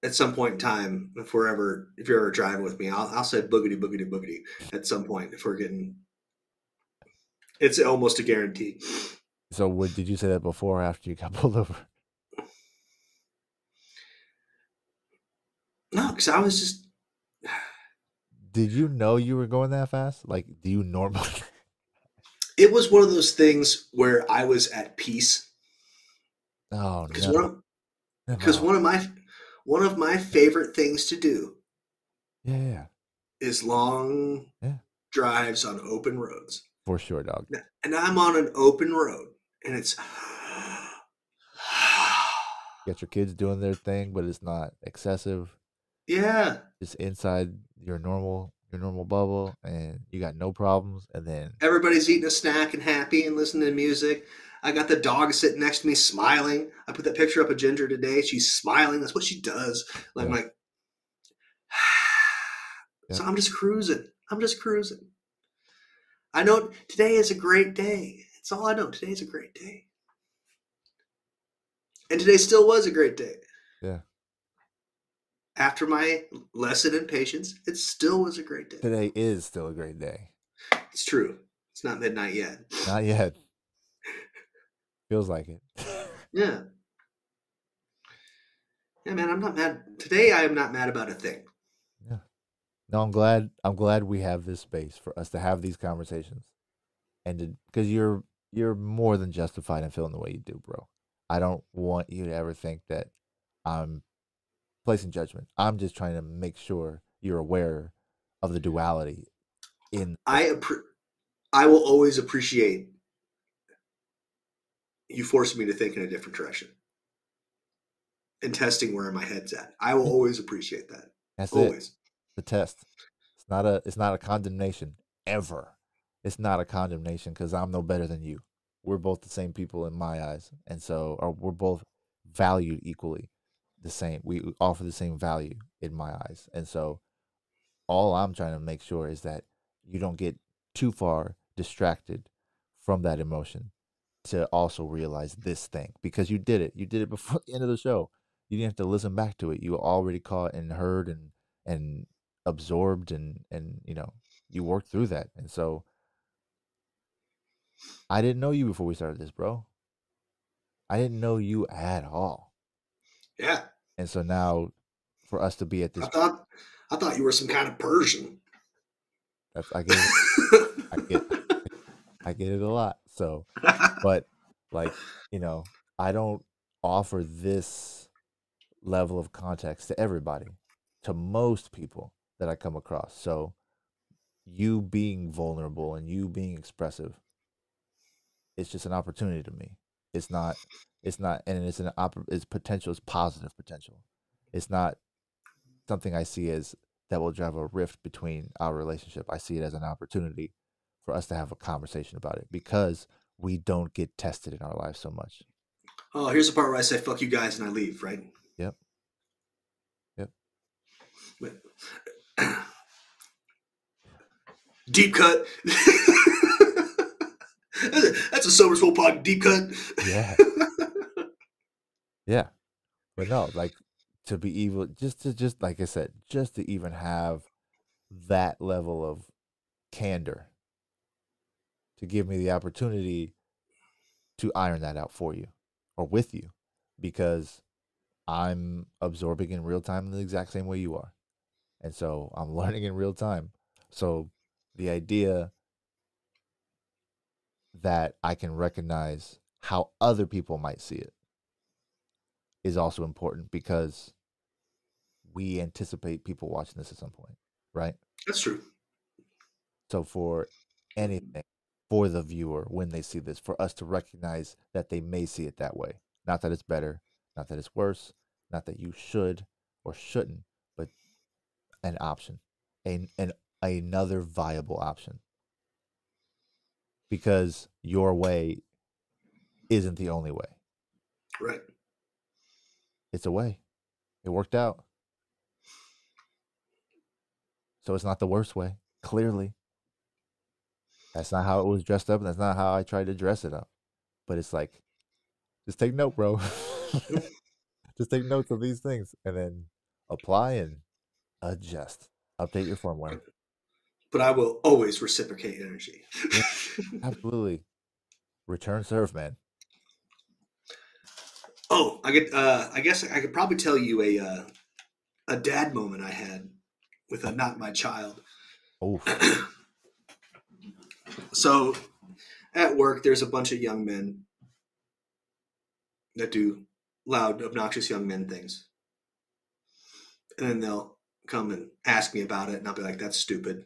Speaker 3: at some point in time if we're ever if you're ever driving with me, I'll I'll say boogity boogity boogity at some point if we're getting. It's almost a guarantee.
Speaker 1: So what did you say that before or after you got pulled over?
Speaker 3: No, because I was just
Speaker 1: Did you know you were going that fast? Like do you normally
Speaker 3: it was one of those things where I was at peace
Speaker 1: Oh
Speaker 3: because
Speaker 1: no.
Speaker 3: one of because
Speaker 1: no.
Speaker 3: one of my one of my favorite things to do
Speaker 1: Yeah, yeah,
Speaker 3: is long
Speaker 1: Yeah.
Speaker 3: drives on open roads.
Speaker 1: For sure, dog.
Speaker 3: And I'm on an open road and it's
Speaker 1: You got your kids doing their thing, but it's not excessive.
Speaker 3: yeah.
Speaker 1: Just inside your normal your normal bubble, and you got no problems. And then
Speaker 3: Everybody's eating a snack and happy and listening to music. I got the dog sitting next to me smiling. I put that picture up of Ginger today. She's smiling. That's what she does. I'm
Speaker 1: Yeah.
Speaker 3: like, so I'm just cruising. I'm just cruising. I know today is a great day. That's all I know. Today is a great day. And today still was a great day.
Speaker 1: Yeah.
Speaker 3: After my lesson in patience, it still was a great day.
Speaker 1: today is still a great day.
Speaker 3: It's true. It's not midnight yet.
Speaker 1: Not yet. Feels like it.
Speaker 3: Yeah. Yeah, man, I'm not mad. Today I am not mad about a thing.
Speaker 1: No, I'm glad. I'm glad we have this space for us to have these conversations, and because you're you're more than justified in feeling the way you do, bro. I don't want you to ever think that I'm placing judgment. I'm just trying to make sure you're aware of the duality in
Speaker 3: I appre- I will always appreciate you forcing me to think in a different direction and testing where my head's at. I will always appreciate that.
Speaker 1: that's it. The test. It's not a. It's not a condemnation ever. It's not a condemnation because I'm no better than you. We're both the same people in my eyes, and so or we're both valued equally, the same. We offer the same value in my eyes, and so all I'm trying to make sure is that you don't get too far distracted from that emotion to also realize this thing because you did it. You did it before the end of the show. You didn't have to listen back to it. You already caught and heard and and absorbed and and you know you worked through that. And so I didn't know you before we started this, bro. I didn't know you at all.
Speaker 3: Yeah.
Speaker 1: And so now for us to be at this
Speaker 3: I thought I thought you were some kind of Persian.
Speaker 1: that's I get it, I get I get it a lot. So but like, you know, I don't offer this level of context to everybody, to most people that I come across. So you being vulnerable and you being expressive it's just an opportunity to me. It's not it's not and it's an opp- it's potential it's positive potential. It's not something I see as that will drive a rift between our relationship. I see it as an opportunity for us to have a conversation about it because we don't get tested in our lives so much.
Speaker 3: oh, here's the part where I say "fuck you guys" and I leave. Right.
Speaker 1: Yep. Yep.
Speaker 3: Deep cut. That's a sober swole pod deep cut.
Speaker 1: Yeah. yeah. But no, like to be evil just to just like I said, just to even have that level of candor to give me the opportunity to iron that out for you or with you because I'm absorbing in real time in the exact same way you are. And so I'm learning in real time. So the idea that I can recognize how other people might see it is also important because we anticipate people watching this at some point, right?
Speaker 3: That's true.
Speaker 1: So for anything for the viewer when they see this, for us to recognize that they may see it that way. Not that it's better, not that it's worse, not that you should or shouldn't, but an option, an, an another viable option. Because your way isn't the only way.
Speaker 3: Right.
Speaker 1: It's a way. It worked out. So it's not the worst way, clearly. That's not how it was dressed up, and that's not how I tried to dress it up. But it's like, just take note, bro. just take notes of these things and then apply and adjust. Update your firmware.
Speaker 3: But I will always reciprocate energy.
Speaker 1: Absolutely. Return serve, man.
Speaker 3: oh, I get. Uh, I guess I could probably tell you a uh, a dad moment I had with a not my child.
Speaker 1: Oh.
Speaker 3: So at work, there's a bunch of young men that do loud, obnoxious young men things. And then they'll come and ask me about it, and I'll be like, that's stupid.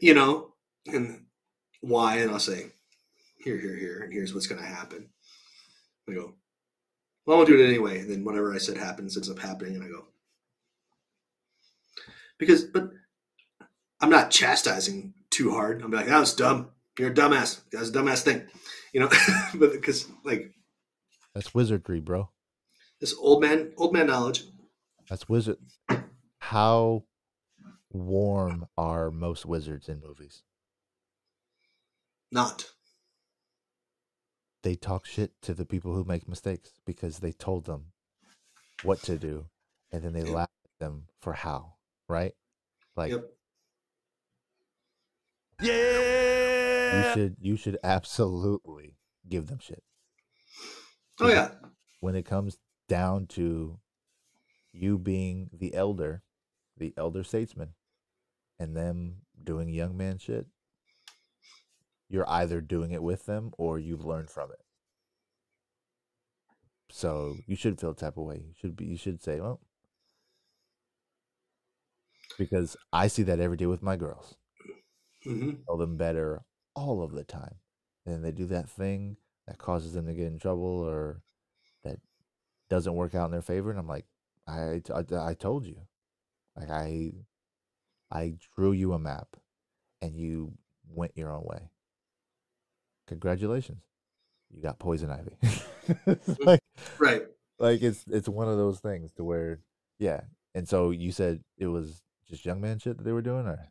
Speaker 3: You know? And why? And I'll say, here, here, here, and here's what's going to happen. I go, well, I'm going to do it anyway. And then whatever I said happens, ends up happening. And I go, because, but I'm not chastising too hard. I'm like, that was dumb. You're a dumbass. That was a dumbass thing. You know, but because like
Speaker 1: That's wizardry, bro.
Speaker 3: this old man, old man knowledge.
Speaker 1: That's wizard. How warm are most wizards in movies?
Speaker 3: Not.
Speaker 1: They talk shit to the people who make mistakes because they told them what to do and then they laugh at them for how, right? Like
Speaker 3: Yep.
Speaker 1: you should you should absolutely give them shit.
Speaker 3: Oh yeah.
Speaker 1: When it comes down to you being the elder, the elder statesman, and them doing young man shit, you're either doing it with them or you've learned from it. So you should feel the type of way. You should be you should say, well because I see that every day with my girls.
Speaker 3: hmm
Speaker 1: Tell them better all of the time. And then they do that thing that causes them to get in trouble or that doesn't work out in their favor. And I'm like, I, I, I told you. Like I I drew you a map and you went your own way. Congratulations. You got poison ivy. Like
Speaker 3: Right.
Speaker 1: like it's it's one of those things to where yeah. And so you said it was just young man shit that they were doing, or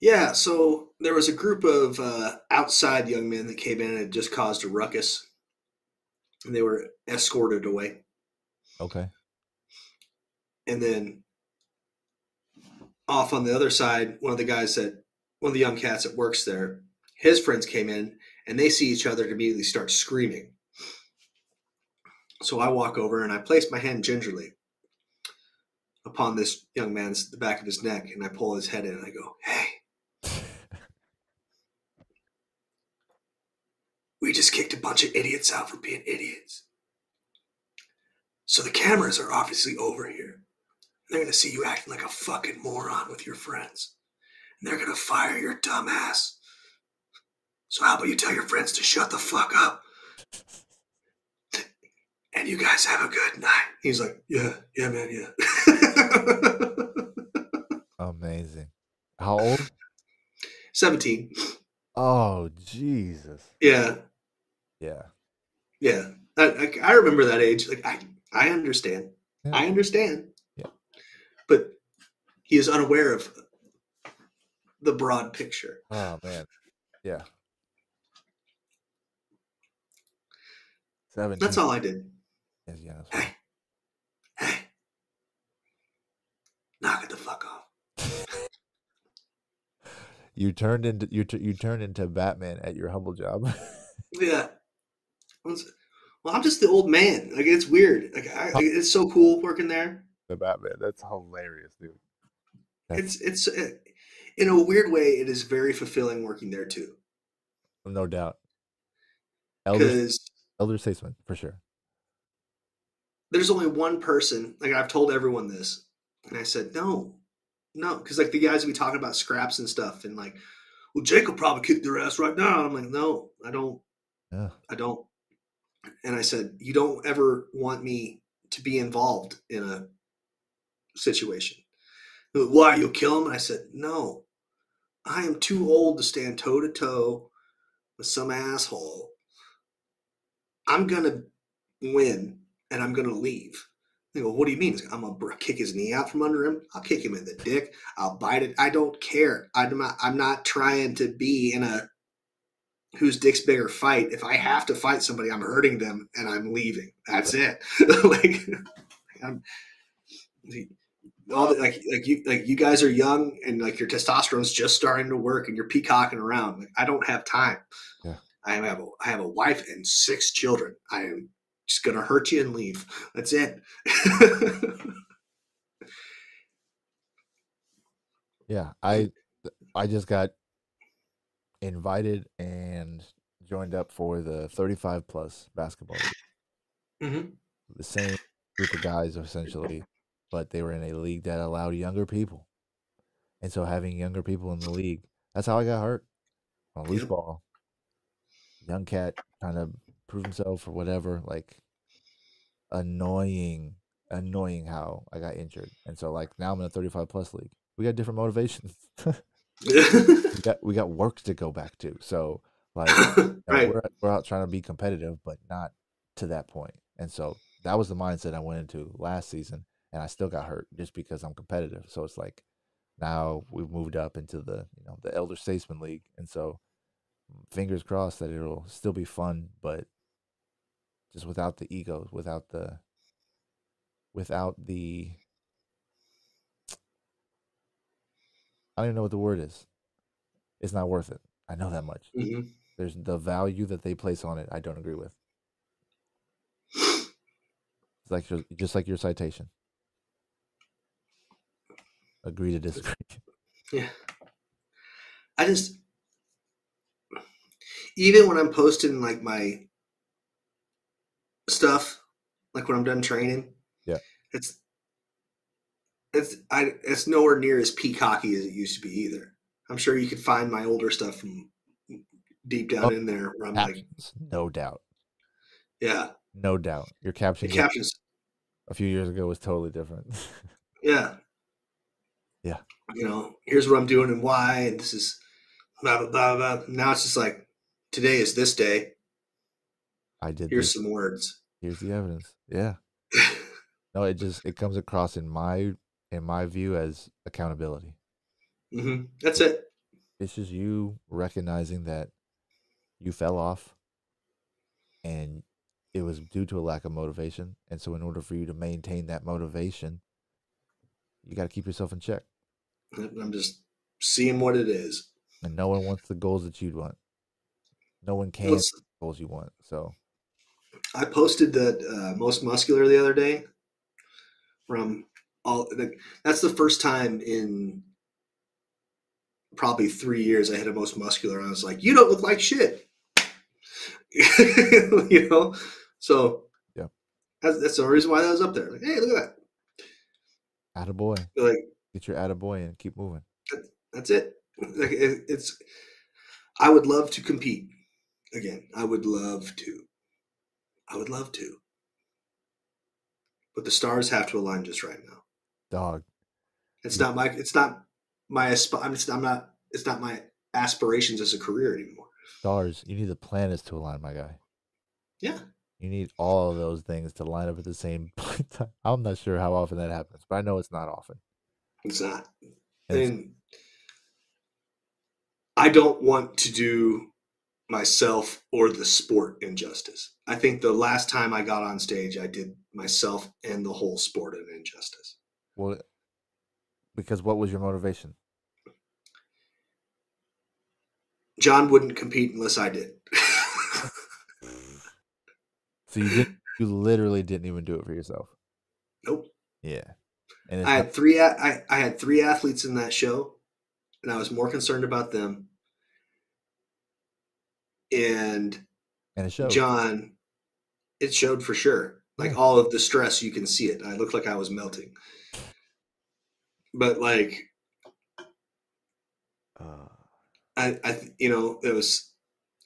Speaker 3: Yeah, so there was a group of uh, outside young men that came in and had just caused a ruckus, and they were escorted away.
Speaker 1: okay,
Speaker 3: And then off on the other side, one of the guys that one of the young cats that works there, his friends came in and they see each other and immediately start screaming. So I walk over and I place my hand gingerly upon this young man's the back of his neck and I pull his head in and I go, Hey, we just kicked a bunch of idiots out for being idiots. So the cameras are obviously over here. They're gonna see you acting like a fucking moron with your friends. And they're gonna fire your dumb ass. So how about you tell your friends to shut the fuck up? And you guys have a good night. He's like, Yeah, yeah, man, yeah.
Speaker 1: amazing. How old?
Speaker 3: 17.
Speaker 1: Oh Jesus,
Speaker 3: Yeah,
Speaker 1: yeah,
Speaker 3: yeah. I, I, I remember that age. Like I I understand.
Speaker 1: Yeah.
Speaker 3: I understand. But he is unaware of the broad picture.
Speaker 1: oh man, yeah. Seventeen.
Speaker 3: That's all I did.
Speaker 1: Yes, yeah.
Speaker 3: Hey, hey, knock it the fuck off.
Speaker 1: You turned into you t- you turned into Batman at your humble job.
Speaker 3: Yeah. Well, I'm just the old man. Like it's weird. Like I, it's so cool working there.
Speaker 1: The Batman. That's hilarious, dude. That's
Speaker 3: It's it's uh, in a weird way. It is very fulfilling working there too.
Speaker 1: no doubt. Elder elder statesman for sure.
Speaker 3: there's only one person. Like I've told everyone this, and I said no, no, because like the guys will be talking about scraps and stuff, and like, well, Jake will probably kick their ass right now. I'm like, no, I don't.
Speaker 1: Yeah.
Speaker 3: I don't. And I said, you don't ever want me to be involved in a situation. Why you'll kill him? And I said, no, I am too old to stand toe to toe with some asshole. I'm gonna win, and I'm gonna leave. They go, what do you mean? I'm gonna kick his knee out from under him. I'll kick him in the dick. I'll bite it. I don't care. I'm not. I'm not trying to be in a whose dick's bigger fight. If I have to fight somebody, I'm hurting them and I'm leaving. That's it. like, I'm, all the, like, like you, like you guys are young and like your testosterone's just starting to work and you're peacocking around. Like, I don't have time.
Speaker 1: Yeah.
Speaker 3: I have a, I have a wife and six children. I am just gonna hurt you and leave. That's it.
Speaker 1: Yeah, I I just got invited and joined up for the 35 plus basketball league.
Speaker 3: hmm
Speaker 1: The same group of guys essentially, but they were in a league that allowed younger people. And so having younger people in the league, that's how I got hurt on loose ball. Young cat trying to prove himself or whatever, like annoying, annoying how I got injured. And so like now I'm in a 35 plus league. We got different motivations. we got we got work to go back to. So like
Speaker 3: right.
Speaker 1: we're we're out trying to be competitive, but not to that point. And so that was the mindset I went into last season, and I still got hurt just because I'm competitive. So it's like now we've moved up into the you know the elder statesman league, and so fingers crossed that it'll still be fun, but just without the egos, without the without the I don't even know what the word is. It's not worth it. I know that much.
Speaker 3: Mhm.
Speaker 1: There's the value that they place on it. I don't agree with. It's like just like your citation. Agree to disagree.
Speaker 3: Yeah. I just even when I'm posting like my stuff, like when I'm done training,
Speaker 1: Yeah.
Speaker 3: it's it's I it's nowhere near as peacocky as it used to be either. I'm sure you could find my older stuff from deep down
Speaker 1: Oh,
Speaker 3: in there where I'm like,
Speaker 1: no doubt,
Speaker 3: yeah,
Speaker 1: no doubt. Your caption
Speaker 3: captions,
Speaker 1: a few years ago was totally different.
Speaker 3: yeah,
Speaker 1: Yeah.
Speaker 3: You know, here's what I'm doing and why, and this is blah blah blah blah. Now it's just like today is this day.
Speaker 1: I did.
Speaker 3: Here's
Speaker 1: This.
Speaker 3: some words.
Speaker 1: Here's the evidence. Yeah. No, it just it comes across in my in my view, as accountability.
Speaker 3: hmm That's it.
Speaker 1: It's just you recognizing that you fell off and it was due to a lack of motivation. And so, in order for you to maintain that motivation, you got to keep yourself in check.
Speaker 3: I'm just seeing what it is.
Speaker 1: And no one wants the goals that you'd want. No one can
Speaker 3: Well,
Speaker 1: get the goals you want. So,
Speaker 3: I posted that uh, most muscular the other day from all. The, that's the first time in probably three years I hit a most muscular. And I was like, "You don't look like shit," you know. So
Speaker 1: Yeah.
Speaker 3: that's, that's the reason why that was up there. Like, hey, look at that. attaboy. Like
Speaker 1: Get your attaboy and keep moving.
Speaker 3: that's it. Like it, it's. I would love to compete again. I would love to. I would love to. But the stars have to align just right now.
Speaker 1: Dog.
Speaker 3: It's not my. It's not my. asp- I'm, just, I'm not. It's not my aspirations as a career anymore.
Speaker 1: Stars, you need the planets to align, my guy.
Speaker 3: Yeah.
Speaker 1: You need all of those things to line up at the same time. I'm not sure how often that happens, but I know it's not often.
Speaker 3: It's not.
Speaker 1: And
Speaker 3: I don't want to do myself or the sport injustice. I think the last time I got on stage, I did myself and the whole sport an injustice.
Speaker 1: well, because what was your motivation?
Speaker 3: John wouldn't compete unless I did.
Speaker 1: So you didn't, you literally didn't even do it for yourself.
Speaker 3: nope.
Speaker 1: Yeah. And
Speaker 3: I
Speaker 1: not-
Speaker 3: had three. I, I had three athletes in that show, and I was more concerned about them. And
Speaker 1: and it showed.
Speaker 3: John, it showed for sure. Like
Speaker 1: Yeah.
Speaker 3: all of the stress, you can see it. I looked like I was melting. But like,
Speaker 1: Uh,
Speaker 3: I, I, you know, it was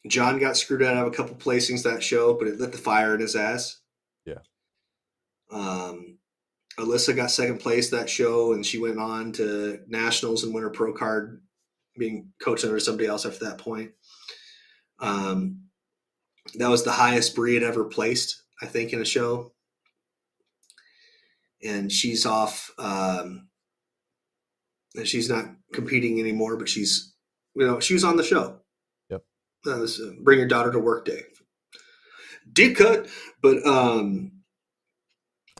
Speaker 3: John got screwed out of a couple placings that show, but it lit the fire in his ass.
Speaker 1: Yeah.
Speaker 3: Um, Alyssa got second place that show, and she went on to nationals and win her pro card, being coached under somebody else after that point. Um, that was the highest Bree had ever placed, I think, in a show. And she's off. Um, and she's not competing anymore, but she's, you know, she was on the show.
Speaker 1: Yep.
Speaker 3: Was uh, bring your daughter to work day. Deep cut, but um,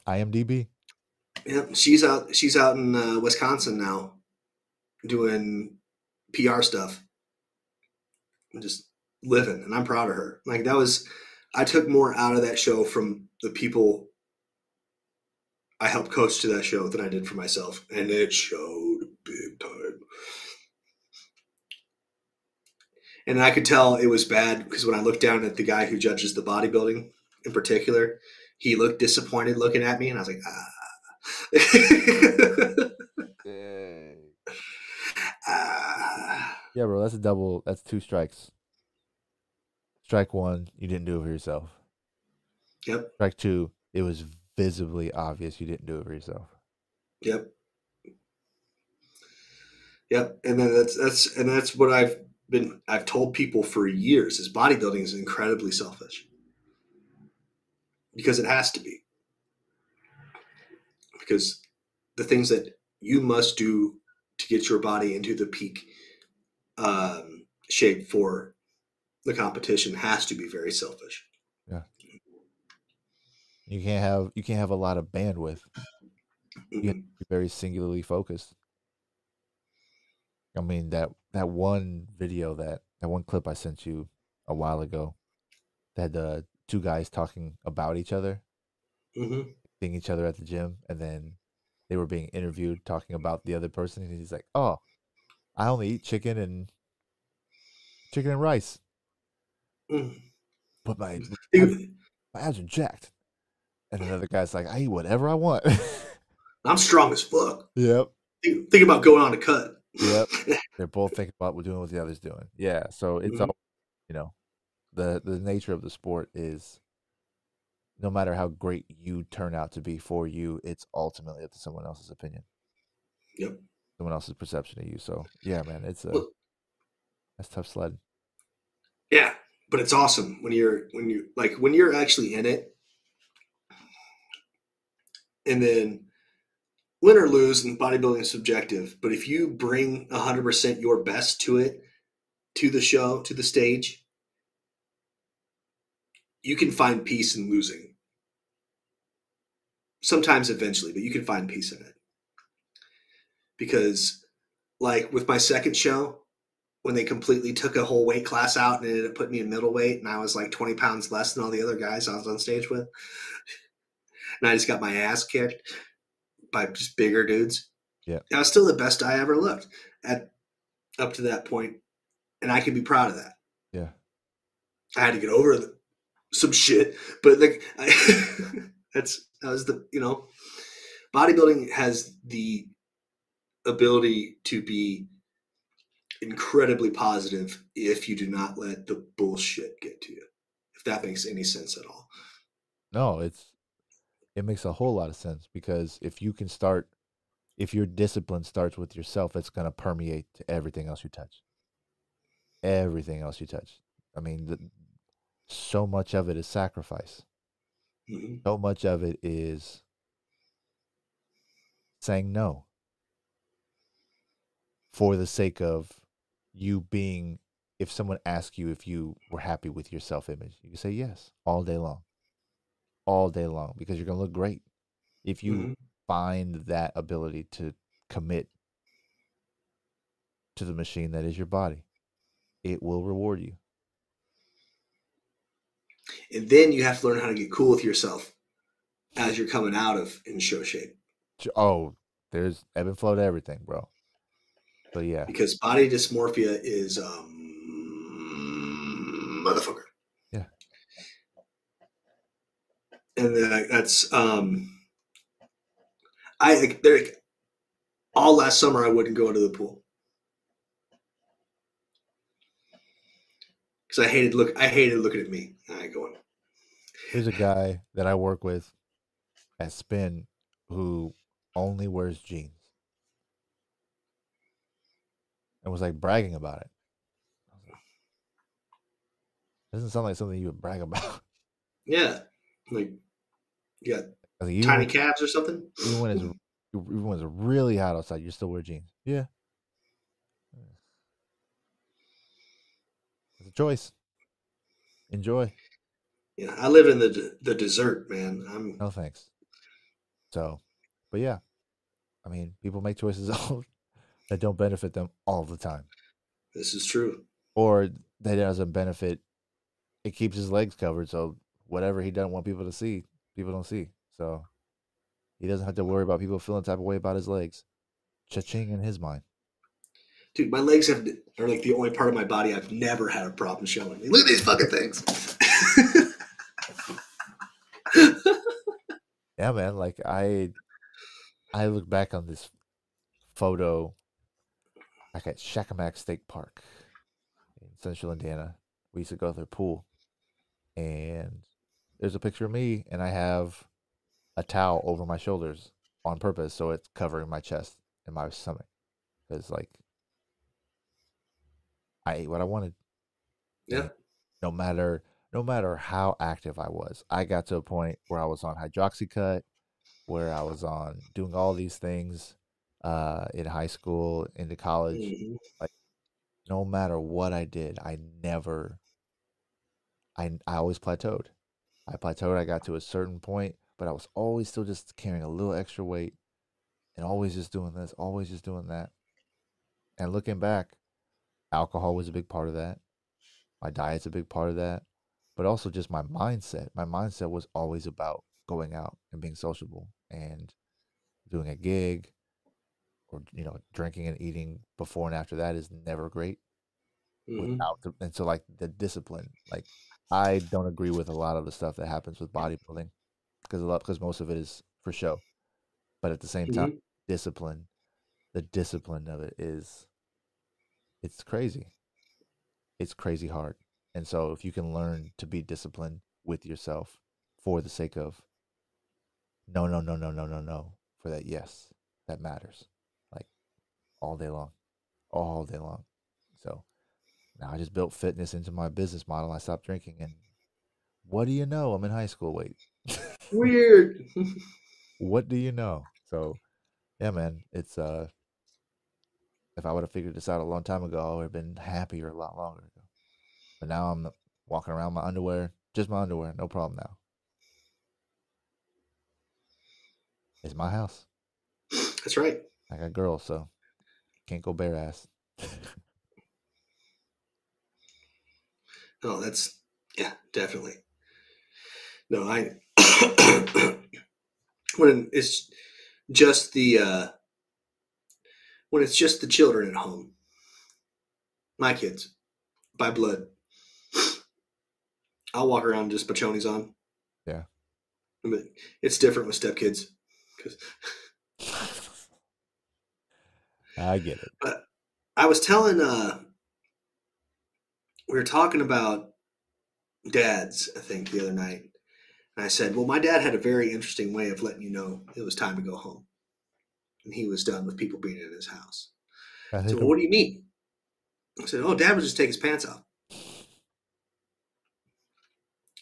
Speaker 1: IMDb.
Speaker 3: Yeah, she's out. She's out in uh, Wisconsin now, doing PR stuff, and just living. And I'm proud of her. Like that was, I took more out of that show from the people I helped coach to that show than I did for myself, and it showed big time. And I could tell it was bad because when I looked down at the guy who judges the bodybuilding in particular, he looked disappointed looking at me, and I was like, ah. Ah.
Speaker 1: Yeah, bro, that's a double. That's two strikes. Strike one, you didn't do it for yourself.
Speaker 3: Yep,
Speaker 1: Strike two, it was visibly obvious you didn't do it for yourself.
Speaker 3: yep, yep. And then that's that's and that's what I've been I've told people for years is bodybuilding is incredibly selfish because it has to be because the things that you must do to get your body into the peak um, shape for the competition has to be very selfish. Yeah.
Speaker 1: You can't have you can't have a lot of bandwidth. You have
Speaker 3: Mhm.
Speaker 1: to be very singularly focused. I mean that that one video that that one clip I sent you a while ago that the two guys talking about each other,
Speaker 3: Mhm.
Speaker 1: Each other at the gym, and then they were being interviewed talking about the other person, and he's like, "Oh, I only eat chicken and chicken and rice,
Speaker 3: Mhm.
Speaker 1: but my
Speaker 3: Think-
Speaker 1: my abs are jacked." And another guy's like, "I eat whatever I want."
Speaker 3: I'm strong as fuck.
Speaker 1: yep.
Speaker 3: Think, think about going on a cut.
Speaker 1: Yep. They're both thinking about what doing what the other's doing. Yeah. So it's
Speaker 3: Mhm.
Speaker 1: all you know, the the nature of the sport is no matter how great you turn out to be for you, it's ultimately up to someone else's opinion.
Speaker 3: Yep.
Speaker 1: Someone else's perception of you. So yeah, man, it's a
Speaker 3: Well-
Speaker 1: that's tough sled.
Speaker 3: Yeah, but it's awesome when you're when you like when you're actually in it, and then win or lose in bodybuilding is subjective, but if you bring 100% your best to it, to the show, to the stage, you can find peace in losing. Sometimes eventually, but you can find peace in it. Because, like with my second show, when they completely took a whole weight class out and ended up putting me in middleweight, and I was like 20 pounds less than all the other guys I was on stage with. And I just got my ass kicked by just bigger dudes.
Speaker 1: Yeah.
Speaker 3: I was still the best I ever looked at up to that point, and I can be proud of that.
Speaker 1: Yeah.
Speaker 3: I had to get over the, some shit, but like I, that's that was the you know, bodybuilding has the ability to be incredibly positive if you do not let the bullshit get to you. If that makes any sense at all.
Speaker 1: No, it's it makes a whole lot of sense because if you can start if your discipline starts with yourself, it's going to permeate to everything else you touch. Everything else you touch. I mean, the, so much of it is sacrifice.
Speaker 3: Mhm.
Speaker 1: So much of it is saying no for the sake of you being if someone asks you if you were happy with your self image, you can say yes all day long. All day long because you're going to look great. If you
Speaker 3: Mhm.
Speaker 1: find that ability to commit to the machine that is your body, it will reward you.
Speaker 3: And then you have to learn how to get cool with yourself as you're coming out of in show shape.
Speaker 1: Oh, there's ebb and flow to everything, bro. But yeah,
Speaker 3: Because body dysmorphia is um motherfucker.
Speaker 1: Yeah.
Speaker 3: And that's um I there all last summer I wouldn't go into the pool. Because I hated look I hated looking at me. I going,
Speaker 1: there's a guy that I work with at Spin who only wears jeans and was like bragging about it. Like, Doesn't sound like something you would brag about.
Speaker 3: Yeah. Like got
Speaker 1: like,
Speaker 3: tiny calves or something?
Speaker 1: even when it's even when it's really hot outside, you still wear jeans. Yeah, it's a choice. Enjoy.
Speaker 3: Yeah, I live in the the desert, man. I'm
Speaker 1: No thanks. So, but yeah, I mean, people make choices all, that don't benefit them all the time,
Speaker 3: this is true.
Speaker 1: or that doesn't benefit. It keeps his legs covered, so whatever he doesn't want people to see, people don't see. So he doesn't have to worry about people feeling type of way about his legs. Cha-ching in his mind.
Speaker 3: Dude, my legs have are like the only part of my body I've never had a problem showing. Look at these fucking things.
Speaker 1: Yeah, man. Like I, I look back on this photo, back at Shakamak State Park in Central Indiana. We used to go to their pool, and there's a picture of me, and I have a towel over my shoulders on purpose, so it's covering my chest and my stomach, because like I ate what I wanted.
Speaker 3: yeah.
Speaker 1: no matter no matter how active I was. I got to a point where I was on hydroxycut, where I was on doing all these things uh, in high school, into college.
Speaker 3: Mhm.
Speaker 1: No matter what I did, I never. I I always plateaued. I plateaued. I got to a certain point, but I was always still just carrying a little extra weight, and always just doing this, always just doing that. And looking back, alcohol was a big part of that. My diet's a big part of that, but also just my mindset. My mindset was always about going out and being sociable and doing a gig or you know drinking and eating before and after that is never great
Speaker 3: Mhm.
Speaker 1: without the, and so like the discipline like i don't agree with a lot of the stuff that happens with bodybuilding because a lot because most of it is for show but at the same time discipline the discipline of it is it's crazy. It's crazy hard. And so if you can learn to be disciplined with yourself for the sake of no no no no no no no for that yes that matters like all day long all day long. So now i just built fitness into my business model i stopped drinking and what do you know? I'm in high school wait.
Speaker 3: Weird.
Speaker 1: what do you know? So Yeah, man. It's uh if I would have figured this out a long time ago, I would have been happier a lot longer ago. But now I'm walking around my underwear, just my underwear, no problem now. It's my house.
Speaker 3: That's right.
Speaker 1: I got girls, so can't go bare ass.
Speaker 3: Oh, that's yeah, definitely. No, I when it's just the uh when it's just the children at home. My kids, by blood. I'll walk around just pachonis on.
Speaker 1: Yeah.
Speaker 3: But it's different with stepkids.
Speaker 1: I get it.
Speaker 3: I was telling uh we were talking about dads, I think, the other night. And I said, Well, my dad had a very interesting way of letting you know it was time to go home. And he was done with people being in his house.
Speaker 1: I
Speaker 3: I
Speaker 1: hate
Speaker 3: said,
Speaker 1: the-
Speaker 3: well, what do you mean? I said, Oh, dad would just take his pants off.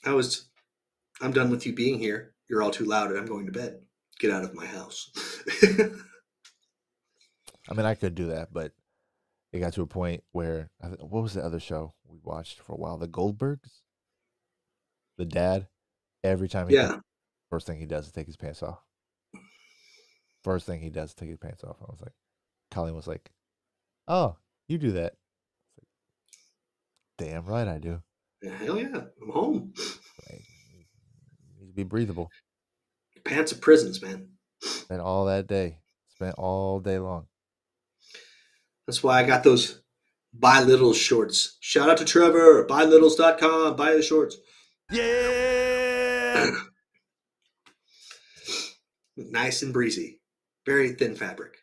Speaker 3: I was I'm done with you being here. You're all too loud and I'm going to bed. Get out of my house.
Speaker 1: I mean, I could do that, but it got to a point where what was the other show we watched for a while? The Goldbergs. The dad, every time he
Speaker 3: yeah.
Speaker 1: first thing he does is take his pants off. First thing he does is take his pants off. I was like, Colleen was like, "Oh, you do that." Damn right I do.
Speaker 3: Hell yeah. I'm home.
Speaker 1: Like, needs to be breathable.
Speaker 3: Pants of prisons, man.
Speaker 1: Spent all that day. Spent all day long.
Speaker 3: That's why I got those buy little shorts. Shout out to Trevor, buylittles.com, buy the shorts.
Speaker 5: Yeah!
Speaker 3: Nice and breezy. Very thin fabric.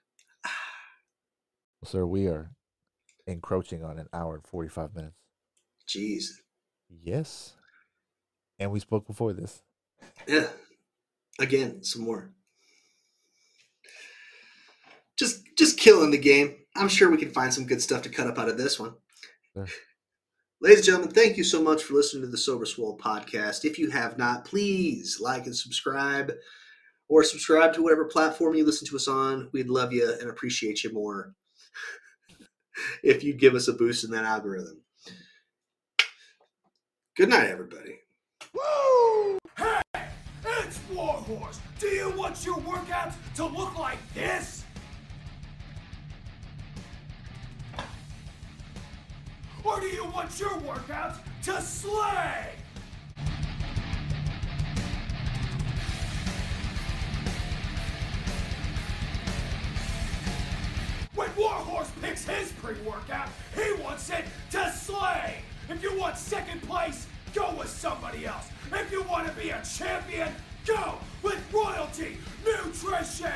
Speaker 1: Sir, we are encroaching on an hour and 45 minutes.
Speaker 3: Jeez.
Speaker 1: Yes. And we spoke before this.
Speaker 3: Yeah. Again, some more. Just just killing the game. I'm sure we can find some good stuff to cut up out of this one.
Speaker 1: Sure.
Speaker 3: Ladies and gentlemen, thank you so much for listening to the Sober Swole podcast. If you have not, please like and subscribe or subscribe to whatever platform you listen to us on. We'd love you and appreciate you more if you'd give us a boost in that algorithm. Good night, everybody. Woo!
Speaker 5: Hey! It's Warhorse! Do you want your workouts to look like this? Or do you want your workouts to slay? When Warhorse picks his pre-workout, he wants it to slay. If you want second place, go with somebody else. If you want to be a champion, go with Royalty Nutrition.